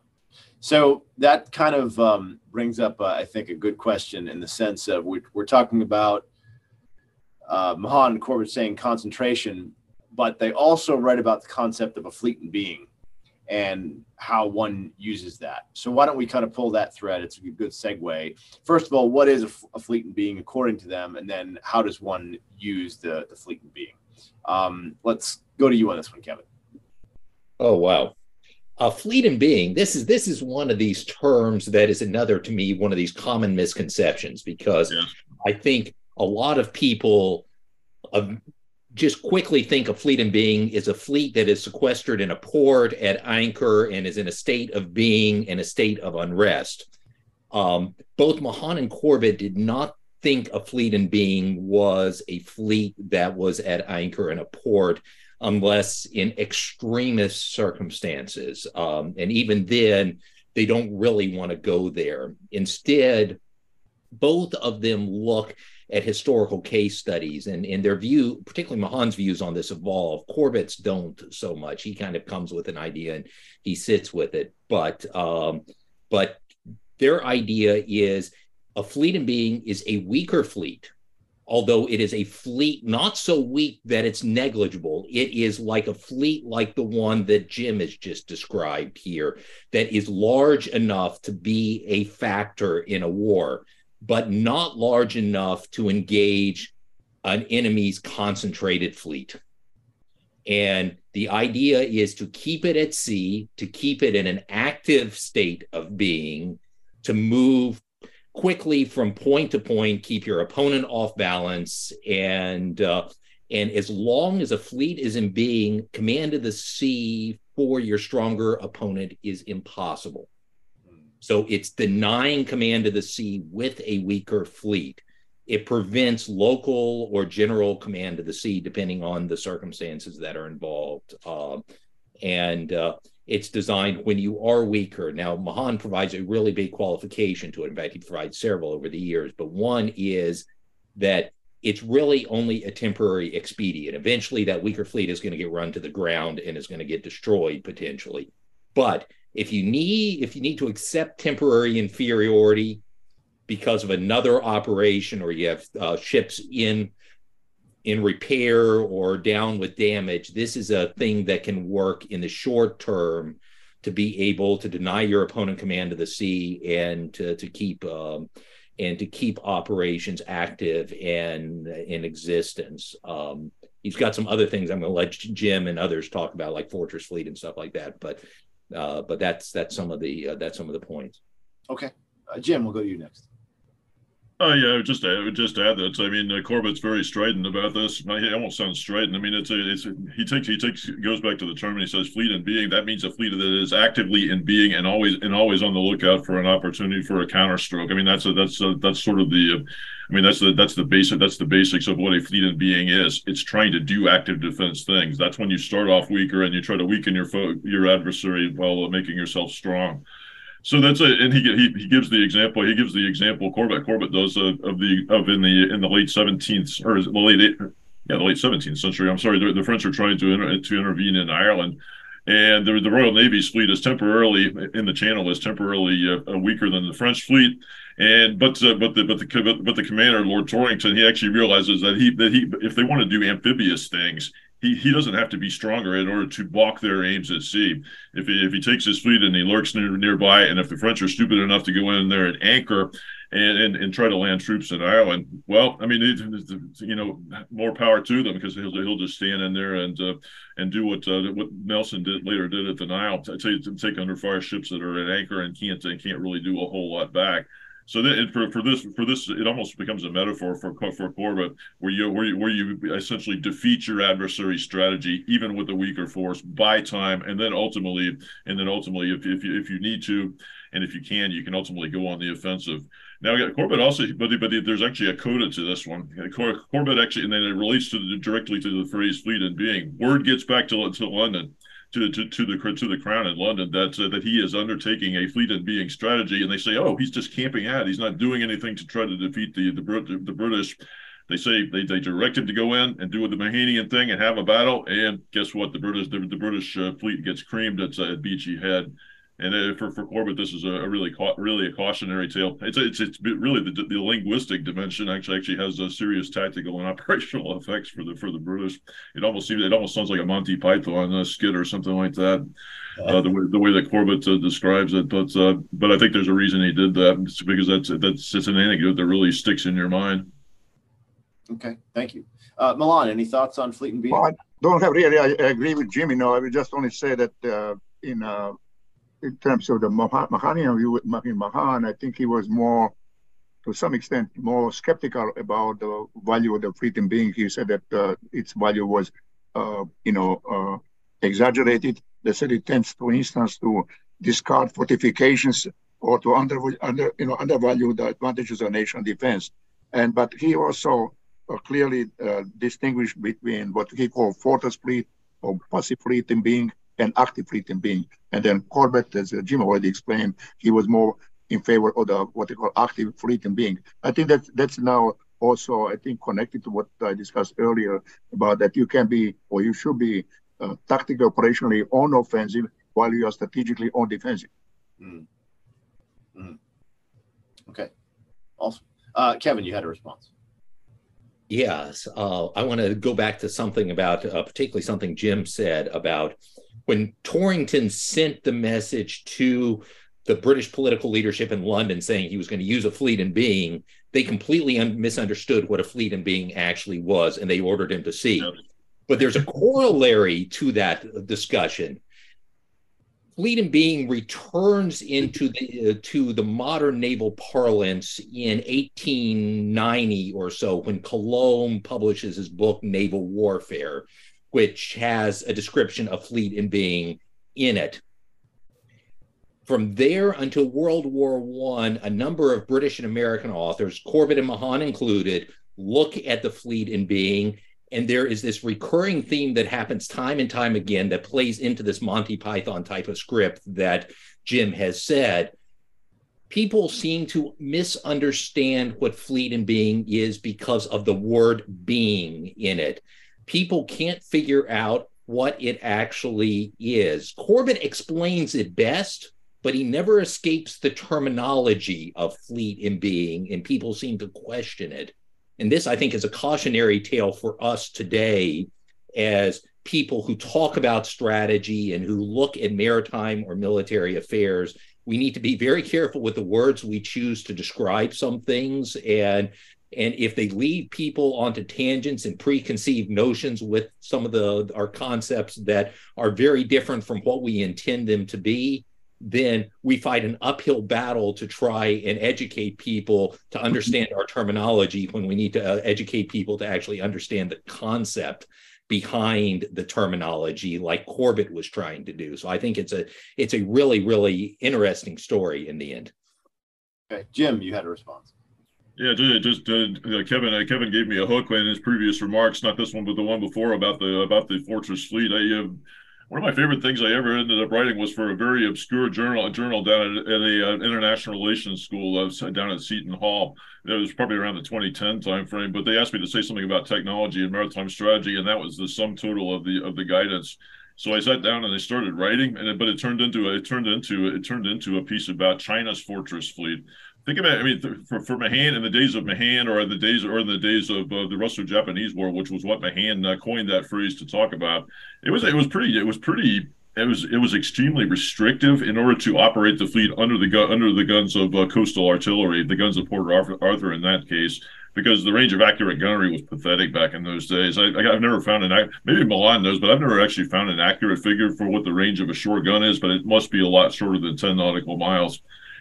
S1: So that kind of um, brings up, uh, I think, a good question in the sense of we, we're talking about uh, Mahan and Corbett saying concentration, but they also write about the concept of a fleet in being and how one uses that. So why don't we kind of pull that thread? It's a good segue. First of all, what is a, a fleet in being according to them, and then how does one use the the fleet in being? Um, let's go to you on this one, Kevin.
S3: Oh wow, a fleet in being. This is this is one of these terms that is another to me one of these common misconceptions because yeah. I think a lot of people uh, just quickly think a fleet in being is a fleet that is sequestered in a port at anchor and is in a state of being in a state of unrest. Um, both Mahan and Corbett did not think a fleet in being was a fleet that was at anchor in a port unless in extremist circumstances. Um, and even then, they don't really want to go there. Instead, both of them look at historical case studies and in their view, particularly Mahan's views on this evolve. Corbett's don't so much. He kind of comes with an idea and he sits with it. But um, but their idea is a fleet in being is a weaker fleet, although it is a fleet not so weak that it's negligible. It is like a fleet like the one that Jim has just described here, that is large enough to be a factor in a war but not large enough to engage an enemy's concentrated fleet. And the idea is to keep it at sea, to keep it in an active state of being, to move quickly from point to point, keep your opponent off balance, and uh, and as long as a fleet is in being, command of the sea for your stronger opponent is impossible. So it's denying command of the sea with a weaker fleet. It prevents local or general command of the sea, depending on the circumstances that are involved. Uh, and uh, it's designed when you are weaker. Now, Mahan provides a really big qualification to it. In fact, he provides several over the years, but one is that it's really only a temporary expedient. Eventually, that weaker fleet is going to get run to the ground and is going to get destroyed potentially. But if you need if you need to accept temporary inferiority because of another operation or you have uh, ships in in repair or down with damage this is a thing that can work in the short term to be able to deny your opponent command of the sea and to, to keep um, and to keep operations active and in existence. Um, he's got some other things. I'm going to let jim and others talk about like fortress fleet and stuff like that but but that's that's some of the uh, that's some of the points.
S1: Okay, uh, Jim, we'll go to you next.
S2: Oh yeah, I would just just add that I mean uh, Corbett's very strident about this. I won't sound strident. I mean it's a, it's a, he takes he takes goes back to the term and he says fleet in being. That means a fleet that is actively in being and always and always on the lookout for an opportunity for a counterstroke. I mean that's a that's a, that's sort of the I mean that's the that's the basic that's the basics of what a fleet in being is. It's trying to do active defense things. That's when you start off weaker and you try to weaken your fo- your adversary while making yourself strong. So that's it, and he, he he gives the example. He gives the example Corbett Corbett does of, of the of in the in the late seventeenth or the late yeah the late seventeenth century. I'm sorry, the, the French are trying to inter, to intervene in Ireland, and the, the Royal Navy's fleet is temporarily in the Channel is temporarily uh, weaker than the French fleet. And but uh, but the but the but the commander Lord Torrington he actually realizes that he that he if they want to do amphibious things he, he doesn't have to be stronger in order to balk their aims at sea. If he, if he takes his fleet and he lurks near, nearby, and if the French are stupid enough to go in there and anchor and, and, and try to land troops in Ireland, well, I mean, it, you know, more power to them because he'll, he'll just stand in there and uh, and do what uh, what Nelson did later did at the Nile, take, take under fire ships that are at anchor and can't and can't really do a whole lot back. So then for, for this for this it almost becomes a metaphor for for Corbett where you where you where you essentially defeat your adversary's strategy even with a weaker force by time and then ultimately and then ultimately if if you, if you need to and if you can you can ultimately go on the offensive. Now Corbett also but but there's actually a coda to this one. Corbett actually and then it relates to the, directly to the phrase fleet in being. Word gets back to to London to, to, to the to the crown in London that uh, that he is undertaking a fleet in being strategy, and they say, oh, he's just camping out. He's not doing anything to try to defeat the the, the British. They say they, they direct him to go in and do the Mahanian thing and have a battle, and guess what? The British the, the British uh, fleet gets creamed at, uh, at Beachy Head. And uh, for, for Corbett, this is a, a really really a cautionary tale. It's it's it's really the, the linguistic dimension actually actually has a serious tactical and operational effects for the for the British. It almost seems it almost sounds like a Monty Python a skit or something like that. Uh, the way the way that Corbett uh, describes it, but uh, but I think there's a reason he did that it's because that's that's it's an anecdote that really sticks in your mind.
S1: Okay, thank you, uh, Milan. Any thoughts on Fleet in Being?
S4: Well, I don't have really. I, I agree with Jimmy. No, I would just only say that uh, in uh, in terms of the Mahanian view with Mahin Mahan, I think he was more, to some extent, more skeptical about the value of the fleet in being. He said that uh, its value was, uh, you know, uh, exaggerated. They said it tends, for instance, to discard fortifications or to under, under you know, undervalue the advantages of national defense. And but he also uh, clearly uh, distinguished between what he called fortress fleet or passive fleet in being and active fleet in being. And then Corbett, as Jim already explained, he was more in favor of the what they call active fleet in being. I think that that's now also I think connected to what I discussed earlier about that you can be or you should be uh, tactically operationally on offensive while you are strategically on defensive. Mm.
S1: Mm. Okay, awesome. Uh, Kevin, you had a response.
S3: Yes, uh, I want to go back to something about, uh, particularly something Jim said about when Torrington sent the message to the British political leadership in London saying he was going to use a fleet in being, they completely un- misunderstood what a fleet in being actually was, and they ordered him to sea. But there's a corollary to that discussion. Fleet in being returns into the uh, to the modern naval parlance in 1890 or so when Colomb publishes his book Naval Warfare, which has a description of fleet in being in it. From there until World War One, a number of British and American authors, Corbett and Mahan included, look at the fleet in being and there is this recurring theme that happens time and time again that plays into this Monty Python type of script that Jim has said. People seem to misunderstand what fleet in being is because of the word being in it. People can't figure out what it actually is. Corbett explains it best, but he never escapes the terminology of fleet in being, and people seem to question it. And this, I think, is a cautionary tale for us today as people who talk about strategy and who look at maritime or military affairs. We need to be very careful with the words we choose to describe some things. And and if they lead people onto tangents and preconceived notions with some of the our concepts that are very different from what we intend them to be, then we fight an uphill battle to try and educate people to understand our terminology when we need to uh, educate people to actually understand the concept behind the terminology like Corbett was trying to do. So I think it's a it's a really really interesting story in the end.
S1: Okay, Jim, you had a response.
S2: Yeah, just, uh, Kevin. Uh, Kevin gave me a hook in his previous remarks, not this one, but the one before about the about the Fortress Fleet. I uh, one of my favorite things I ever ended up writing was for a very obscure journal, a journal down at, at a uh, international relations school uh, down at Seton Hall. It was probably around the 2010 timeframe, but they asked me to say something about technology and maritime strategy, and that was the sum total of the of the guidance. So I sat down and I started writing, and it, but it turned into it turned into it turned into a piece about China's fortress fleet think about I mean, for, for Mahan in the days of Mahan or the days or in the days of uh, the Russo-Japanese War, which was what Mahan uh, coined that phrase to talk about, it was it was pretty it was pretty it was it was extremely restrictive in order to operate the fleet under the gun under the guns of uh, coastal artillery, the guns of Port Arthur in that case, because the range of accurate gunnery was pathetic back in those days. I, have never found an maybe Milan knows, but I've never actually found an accurate figure for what the range of a short gun is, but it must be a lot shorter than ten nautical miles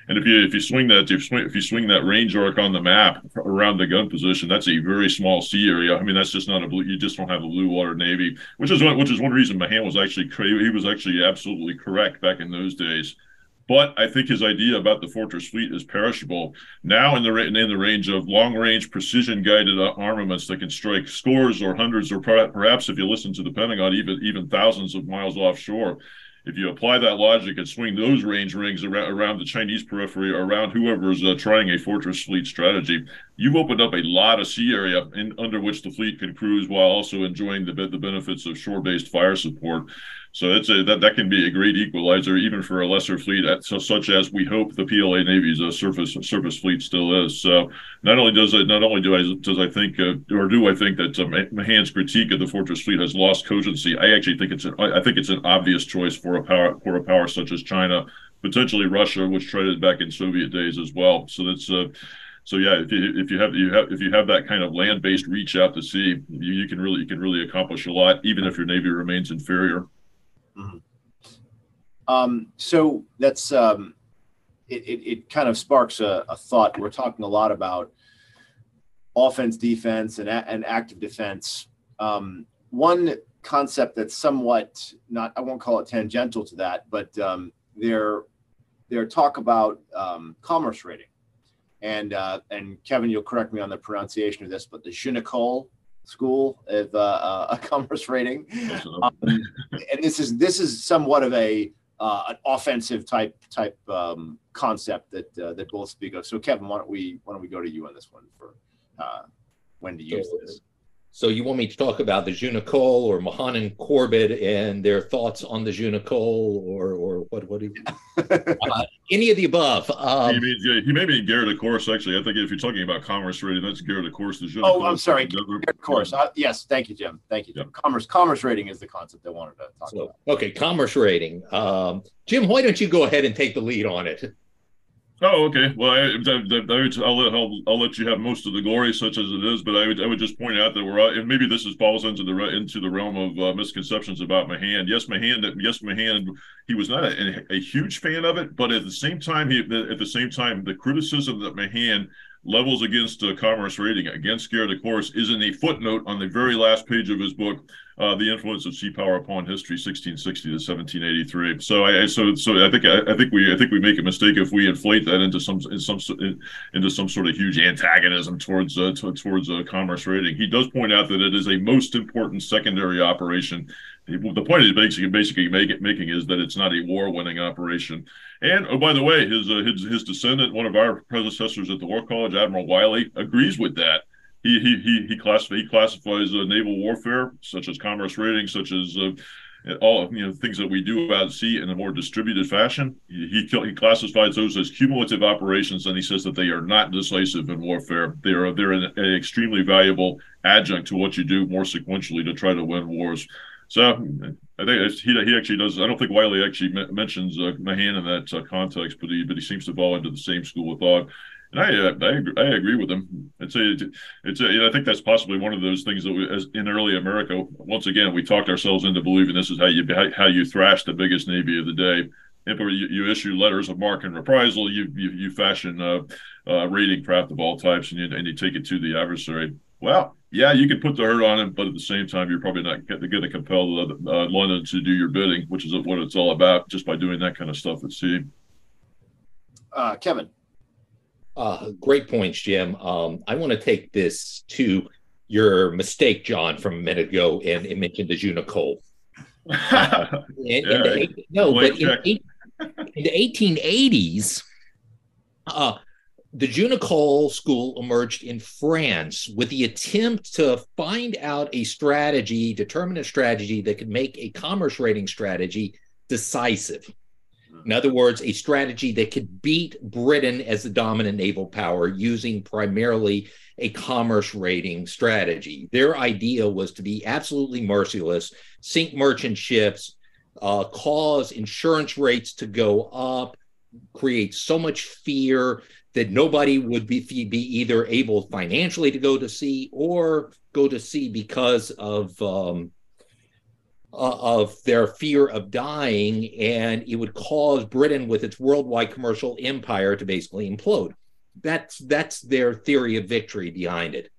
S2: And if you if you swing that if you swing, if you swing that range arc on the map around the gun position, that's a very small sea area. I mean, that's just not a blue. You just don't have a blue water navy, which is one which is one reason Mahan was actually he was actually absolutely correct back in those days. But I think his idea about the Fortress fleet is perishable. Now, in the in the range of long range precision guided armaments that can strike scores or hundreds or perhaps, if you listen to the Pentagon, even even thousands of miles offshore if you apply that logic and swing those range rings around, around the Chinese periphery, around whoever's uh, trying a fortress fleet strategy, you've opened up a lot of sea area in, under which the fleet can cruise while also enjoying the, the benefits of shore-based fire support. So it's a, that that can be a great equalizer, even for a lesser fleet, so, such as we hope the PLA Navy's uh, surface surface fleet still is. So not only does it, not only do I does I think, uh, or do I think that um, Mahan's critique of the fortress fleet has lost cogency? I actually think it's an, I think it's an obvious choice for a power for a power such as China, potentially Russia, which traded back in Soviet days as well. So that's uh, so yeah, if you if you have you have if you have that kind of land based reach out to sea, you, you can really you can really accomplish a lot, even if your navy remains inferior. Mm-hmm.
S1: Um, so that's um, it, it, it, kind of sparks a, a, thought. We're talking a lot about offense, defense, and, and active defense. Um, one concept that's somewhat not I won't call it tangential to that, but um, there there talk about um, commerce raiding, and uh, and Kevin, you'll correct me on the pronunciation of this, but the Jeune École school of uh, uh, a commerce raiding, um, and this is this is somewhat of a uh, an offensive type type um, concept that uh, that both speak of. So, Kevin, why don't we why don't we go to you on this one for uh, when to use this?
S3: So you want me to talk about the Jeune École or Mahan and Corbett and their thoughts on the Jeune École or or what what do you, uh, any of the above? Um,
S2: he, means, yeah, he may be guerre de course. Actually, I think if you're talking about commerce raiding, that's guerre de course.
S1: The oh, I'm sorry, guerre de course. Uh, yes, thank you, Jim. Thank you, Jim. Yeah. Commerce commerce raiding is the concept I wanted to talk so, about.
S3: Okay, commerce raiding. Um, Jim, why don't you go ahead and take the lead on it?
S2: Oh, okay. Well, I, I, I, will let I'll, I'll, let you have most of the glory, such as it is. But I would I would just point out that we're and maybe this is falls into the into the realm of uh, misconceptions about Mahan. Yes, Mahan. Yes, Mahan. He was not a, a, huge fan of it, but at the same time, he at the same time, the criticism that Mahan levels against uh, commerce raiding against guerre de course, is in a footnote on the very last page of his book uh, the influence of sea power upon history, 1660 to 1783. So I, so so I think I, I, think we I think we make a mistake if we inflate that into some in some into some sort of huge antagonism towards uh, t- towards uh, commerce raiding. He does point out that it is a most important secondary operation. The point he's basically basically make it, making is that it's not a war-winning operation. And oh, by the way, his, uh, his his descendant, one of our predecessors at the War College, Admiral Wylie, agrees with that he he he he, he classifies uh, naval warfare, such as commerce raiding, such as uh, all you know things that we do out at sea in a more distributed fashion. He, he he classifies those as cumulative operations, and he says that they are not decisive in warfare. They are they're an, an extremely valuable adjunct to what you do more sequentially to try to win wars. So I think he, he actually does. I don't think Wylie actually mentions uh, Mahan in that uh, context, but he but he seems to fall into the same school of thought. And I, uh, I, I agree with him. It's a, it's a, I think that's possibly one of those things that we, as in early America, once again, we talked ourselves into believing this is how you, how you thrash the biggest Navy of the day. You, you issue letters of marque and reprisal, you, you, you fashion uh, uh, raiding craft of all types and you, and you take it to the adversary. Well, yeah, you can put the hurt on him, but at the same time, you're probably not going to compel uh, London to do your bidding, which is what it's all about, just by doing that kind of stuff at sea.
S1: Uh, Kevin.
S3: Uh, great points, Jim. Um, I want to take this to your mistake, John, from a minute ago, and it mentioned the Jeune École. Uh, in, in the, no, but in, in, the 1880s, uh, the Jeune École school emerged in France with the attempt to find out a strategy, determine a strategy that could make a commerce raiding strategy decisive. In other words, a strategy that could beat Britain as the dominant naval power using primarily a commerce raiding strategy. Their idea was to be absolutely merciless, sink merchant ships, uh, cause insurance rates to go up, create so much fear that nobody would be, be either able financially to go to sea or go to sea because of um, uh, of their fear of dying, and it would cause Britain, with its worldwide commercial empire, to basically implode. That's that's their theory of victory behind it.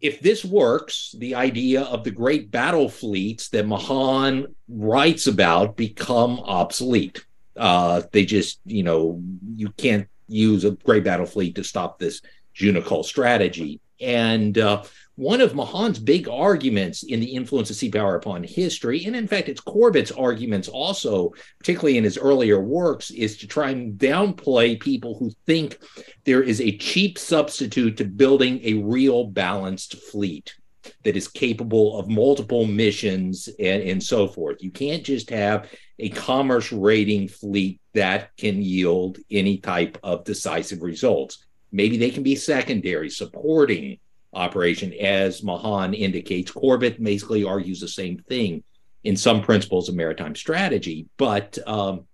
S3: If this works, the idea of the great battle fleets that Mahan writes about become obsolete. Uh, they just, you know, you can't use a great battle fleet to stop this Jeune École strategy. And uh, one of Mahan's big arguments in the influence of sea power upon history, and in fact, it's Corbett's arguments also, particularly in his earlier works, is to try and downplay people who think there is a cheap substitute to building a real balanced fleet that is capable of multiple missions and, and so forth. You can't just have a commerce raiding fleet that can yield any type of decisive results. Maybe they can be secondary, supporting operation, as Mahan indicates. Corbett basically argues the same thing in some principles of maritime strategy, but um,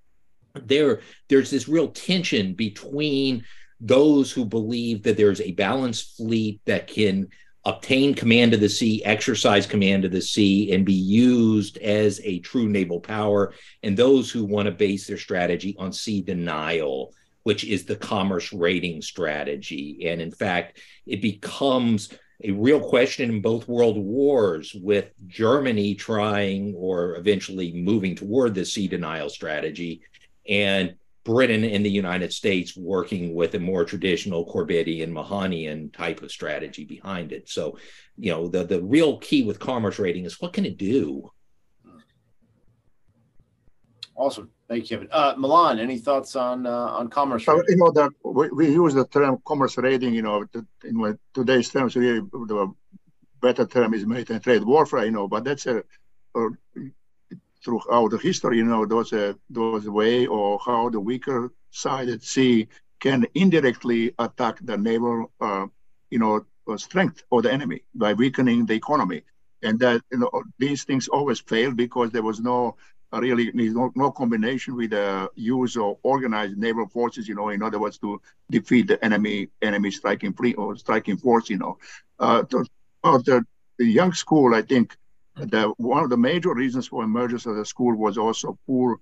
S3: there there's this real tension between those who believe that there's a balanced fleet that can obtain command of the sea, exercise command of the sea, and be used as a true naval power, and those who want to base their strategy on sea denial which is the commerce raiding strategy. And in fact, it becomes a real question in both world wars with Germany trying or eventually moving toward the sea denial strategy and Britain and the United States working with a more traditional Corbettian Mahanian type of strategy behind it. So, you know, the, the real key with commerce raiding is what can it do?
S1: Awesome. Thank you, Kevin. Uh, Milan, any thoughts on uh, on commerce?
S4: So, you know, that we, we, use the term commerce raiding, You know, to, in today's terms, really, the better term is maritime trade warfare. You know, but that's a, a throughout the history. You know, those a those way or how the weaker side at sea can indirectly attack the naval, uh, you know, strength of the enemy by weakening the economy and that you know these things always fail because there was no really no, no combination with the use of organized naval forces, you know, in other words, to defeat the enemy enemy striking fleet or striking force, you know. Uh, to, uh, the, the young school, I think, the, one of the major reasons for emergence of the school was also poor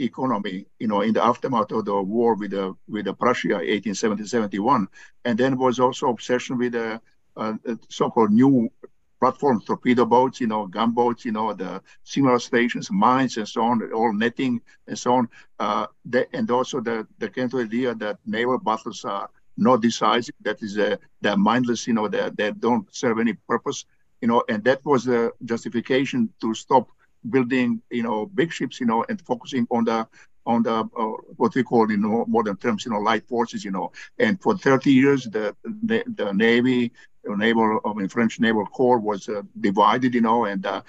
S4: economy, you know, in the aftermath of the war with the with the Prussia, 1870-71, and then was also obsession with the uh, so-called new platforms, torpedo boats, you know, gunboats, you know, the signal stations, mines, and so on, all netting and so on. Uh, and also the the kind of idea that naval battles are not decisive, that is, uh, they're mindless, you know, they, they don't serve any purpose, you know, and that was the justification to stop building, you know, big ships, you know, and focusing on the on the uh, what we call, you know, modern terms, you know, light forces, you know. And for 30 years, the the, the Navy naval, I mean, French naval corps was uh, divided, you know, and uh,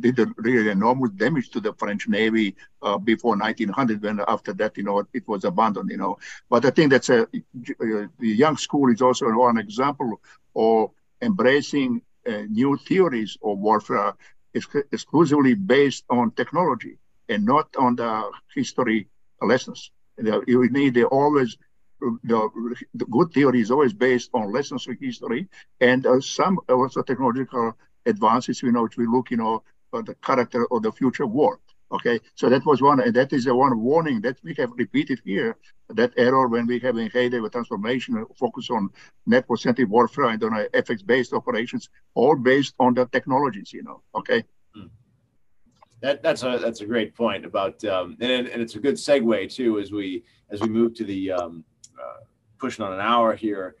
S4: did really enormous damage to the French Navy uh, before 1900. When after that, you know, it was abandoned, you know. But I think that's a the young school is also one example of embracing uh, new theories of warfare is exclusively based on technology and not on the history lessons. You need always the, the good theory is always based on lessons from history and uh, some also technological advances, you know, which we look, you know, the character of the future war. Okay, so that was one, and that is the one warning that we have repeated here. That error when we have heyday with transformation, focus on network-centric warfare and on effects-based operations, all based on the technologies, you know. Okay. Hmm.
S1: That, that's a that's a great point about um, and and it's a good segue too as we as we move to the um, uh, pushing on an hour here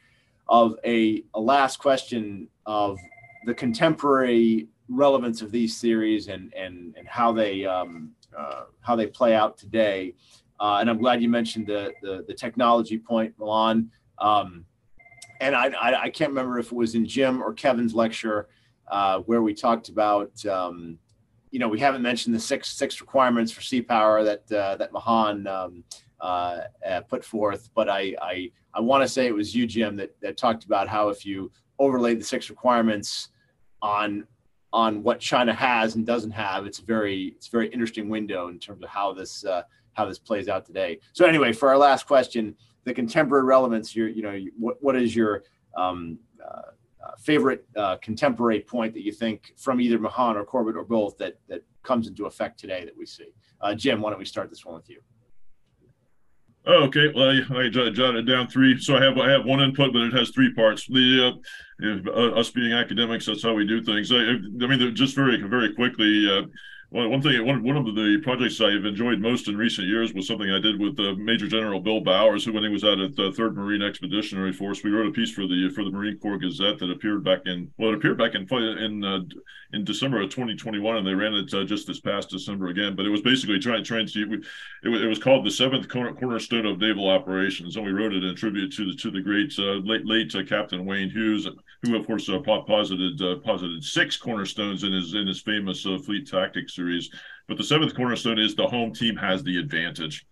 S1: of a, a last question of the contemporary relevance of these theories and and and how they um, uh, how they play out today. Uh, and I'm glad you mentioned the the, the technology point, Milan. Um, and I, I, I can't remember if it was in Jim or Kevin's lecture uh, where we talked about um, you know we haven't mentioned the six six requirements for sea power that uh, that Mahan um, uh, uh, put forth. But I I, I want to say it was you, Jim, that that talked about how if you overlaid the six requirements on on what China has and doesn't have, it's a very it's a very interesting window in terms of how this uh, how this plays out today. So anyway, for our last question, the contemporary relevance. Your you know what what is your um, uh, uh, favorite uh, contemporary point that you think from either Mahan or Corbett or both that that comes into effect today that we see. Uh, Jim, why don't we start this one with you?
S2: Oh, okay. Well, I, I jotted down three, so I have I have one input, but it has three parts. The uh, uh, us being academics, that's how we do things. I, I mean, just very very quickly. Uh, well, one thing, one, one of the projects I've enjoyed most in recent years was something I did with uh, Major General Bill Bowers, who, when he was out at the Third Marine Expeditionary Force, we wrote a piece for the for the Marine Corps Gazette that appeared back in well, it appeared back in in uh, in December of 2021, and they ran it uh, just this past December again. But it was basically trying trying to it, it was called the seventh cornerstone of naval operations, and we wrote it in tribute to the to the great uh, late late uh, Captain Wayne Hughes, who of course posited posited six cornerstones in his in his famous fleet tactics series. But the seventh cornerstone is the home team has the advantage.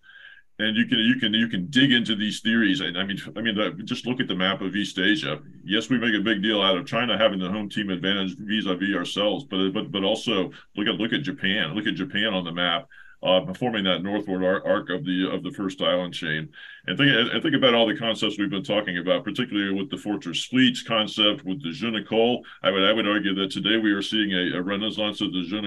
S2: And you can you can you can dig into these theories. And I mean, I mean, uh, just look at the map of East Asia. Yes, we make a big deal out of China having the home team advantage vis-a-vis ourselves, but but but also look at look at Japan. Look at Japan on the map uh, forming that northward arc of the of the first island chain. And think and think about all the concepts we've been talking about, particularly with the fortress fleets concept, with the Je I would I would argue that today we are seeing a, a renaissance of the Je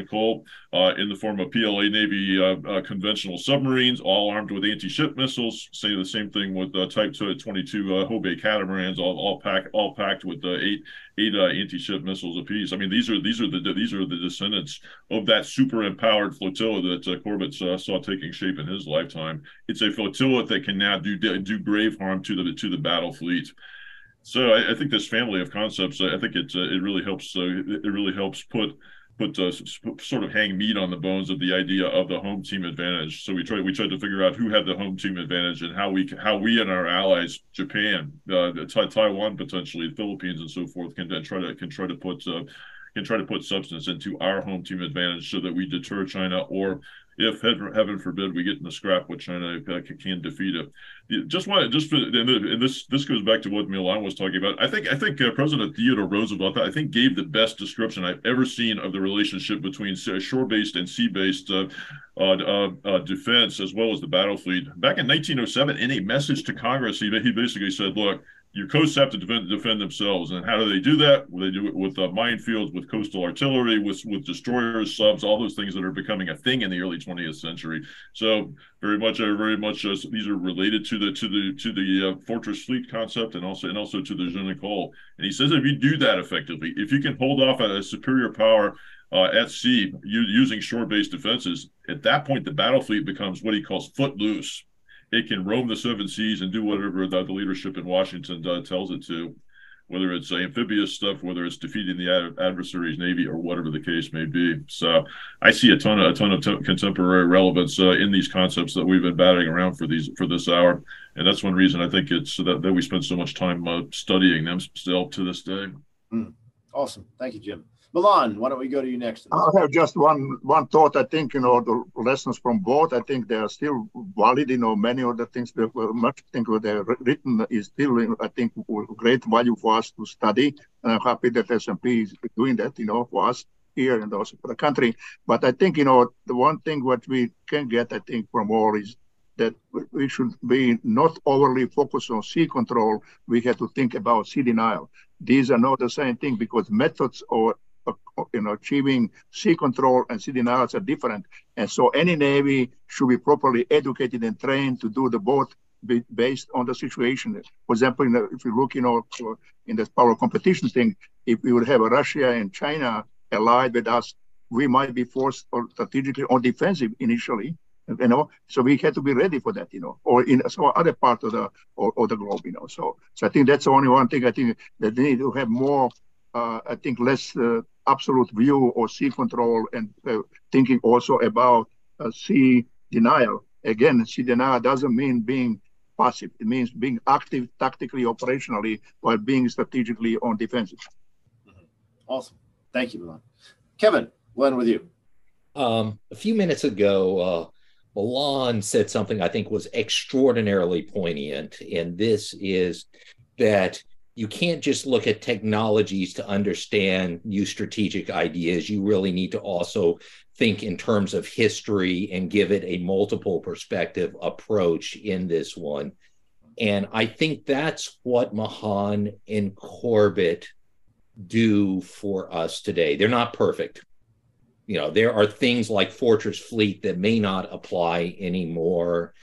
S2: uh, in the form of PLA Navy uh, uh, conventional submarines, all armed with anti-ship missiles. Say the same thing with uh, Type 22 uh, Houbei catamarans, all all packed all packed with eight eight anti-ship missiles apiece. I mean, these are these are the these are the descendants of that super empowered flotilla that Corbett saw taking shape in his lifetime. It's a flotilla that can now do do grave harm to the to the battle fleet. So I, I think this family of concepts, I think it uh, it really helps uh, it really helps put put uh, sort of hang meat on the bones of the idea of the home team advantage. So we tried we tried to figure out who had the home team advantage and how we how we and our allies, Japan, uh, Taiwan, potentially Philippines, and so forth, can try to can try to put uh, can try to put substance into our home team advantage so that we deter China or if heaven forbid we get in the scrap with China uh, can defeat it. Just want just and this this goes back to what Milan was talking about. I think I think uh, President Theodore Roosevelt I think gave the best description I've ever seen of the relationship between shore-based and sea-based uh, uh, uh, defense as well as the battle fleet. Back in 1907, in a message to Congress, he he basically said, "Look." Your coasts have to defend, defend themselves. And how do they do that? Well, they do it with uh, minefields, with coastal artillery, with with destroyers, subs, all those things that are becoming a thing in the early 20th century. So very much, uh, very much, uh, these are related to the to the to the uh, fortress fleet concept, and also and also to the Je And he says if you do that effectively, if you can hold off a, a superior power. Uh, at sea, using shore-based defenses, at that point the battle fleet becomes what he calls footloose it can roam the seven seas and do whatever the, the leadership in Washington uh, tells it to, whether it's amphibious stuff, whether it's defeating the ad- adversary's navy, or whatever the case may be. So I see a ton of a ton of t- contemporary relevance uh, in these concepts that we've been batting around for these for this hour, and that's one reason I think it's that, that we spend so much time uh, studying them still to this day.
S1: Mm. Awesome, thank you, Jim. Milan, why don't we go to you next?
S4: I have just one one thought. I think you know the lessons from both. I think they are still valid. You know, many of the things that were much think they're written is still I think great value for us to study. And I'm happy that S&P is doing that. You know, for us here and also for the country. But I think you know the one thing what we can get, I think, from all is that we should be not overly focused on sea control. We have to think about sea denial. These are not the same thing because methods or you know, achieving sea control and sea denials are different. And so any Navy should be properly educated and trained to do the both based on the situation. For example, if you look, you know, in the power competition thing, if we would have Russia and China allied with us, we might be forced or strategically on defensive initially, you know. So we had to be ready for that, you know, or in some other part of the or, or the globe, you know. So so I think that's the only one thing I think that they need to have more uh, I think less uh, absolute view or sea control and uh, thinking also about sea denial. Again, sea denial doesn't mean being passive. It means being active tactically, operationally, while being strategically on defensive.
S1: Mm-hmm. Awesome. Thank you, Milan. Kevin, when with you.
S3: Um, a few minutes ago, uh, Milan said something I think was extraordinarily poignant, and this is that you can't just look at technologies to understand new strategic ideas. You really need to also think in terms of history and give it a multiple perspective approach in this one. And I think that's what Mahan and Corbett do for us today. They're not perfect. you know, there are things like Fortress Fleet that may not apply anymore.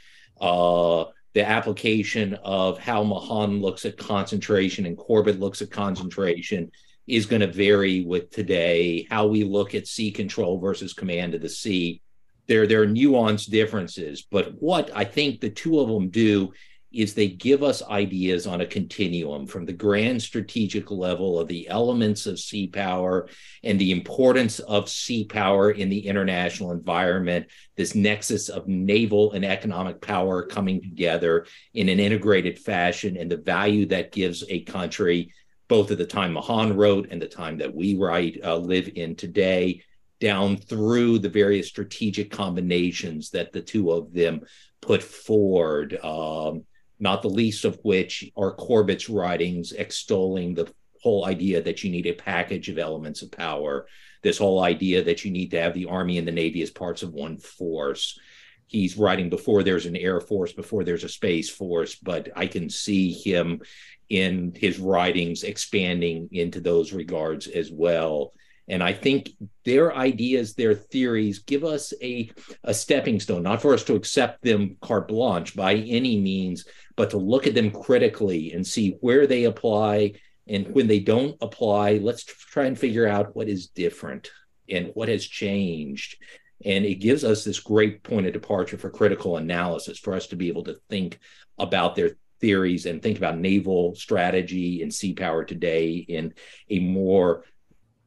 S3: Uh, the application of how Mahan looks at concentration and Corbett looks at concentration is going to vary with today. How we look at sea control versus command of the sea, there there are nuanced differences. But what I think the two of them do is they give us ideas on a continuum from the grand strategic level of the elements of sea power and the importance of sea power in the international environment, this nexus of naval and economic power coming together in an integrated fashion, and the value that gives a country, both at the time Mahan wrote and the time that we write, uh, live in today. Down through the various strategic combinations that the two of them put forward. Um, not the least of which are Corbett's writings extolling the whole idea that you need a package of elements of power, this whole idea that you need to have the Army and the Navy as parts of one force. He's writing before there's an Air Force, before there's a Space Force, but I can see him in his writings expanding into those regards as well. And I think their ideas, their theories give us a, a stepping stone, not for us to accept them carte blanche by any means, but to look at them critically and see where they apply. And when they don't apply, let's try and figure out what is different and what has changed. And it gives us this great point of departure for critical analysis for us to be able to think about their theories and think about naval strategy and sea power today in a more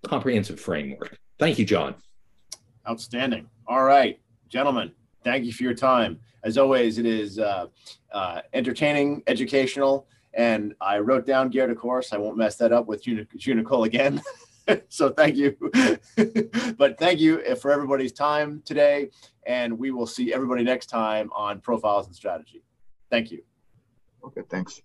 S3: comprehensive framework. Thank you, Jon.
S1: Outstanding. All right, gentlemen, thank you for your time. As always, it is uh, uh, entertaining, educational, and I wrote down guerre de course. I won't mess that up with Jeune École again. so thank you. but thank you for everybody's time today, and we will see everybody next time on Profiles and Strategy. Thank you.
S4: Okay, thanks.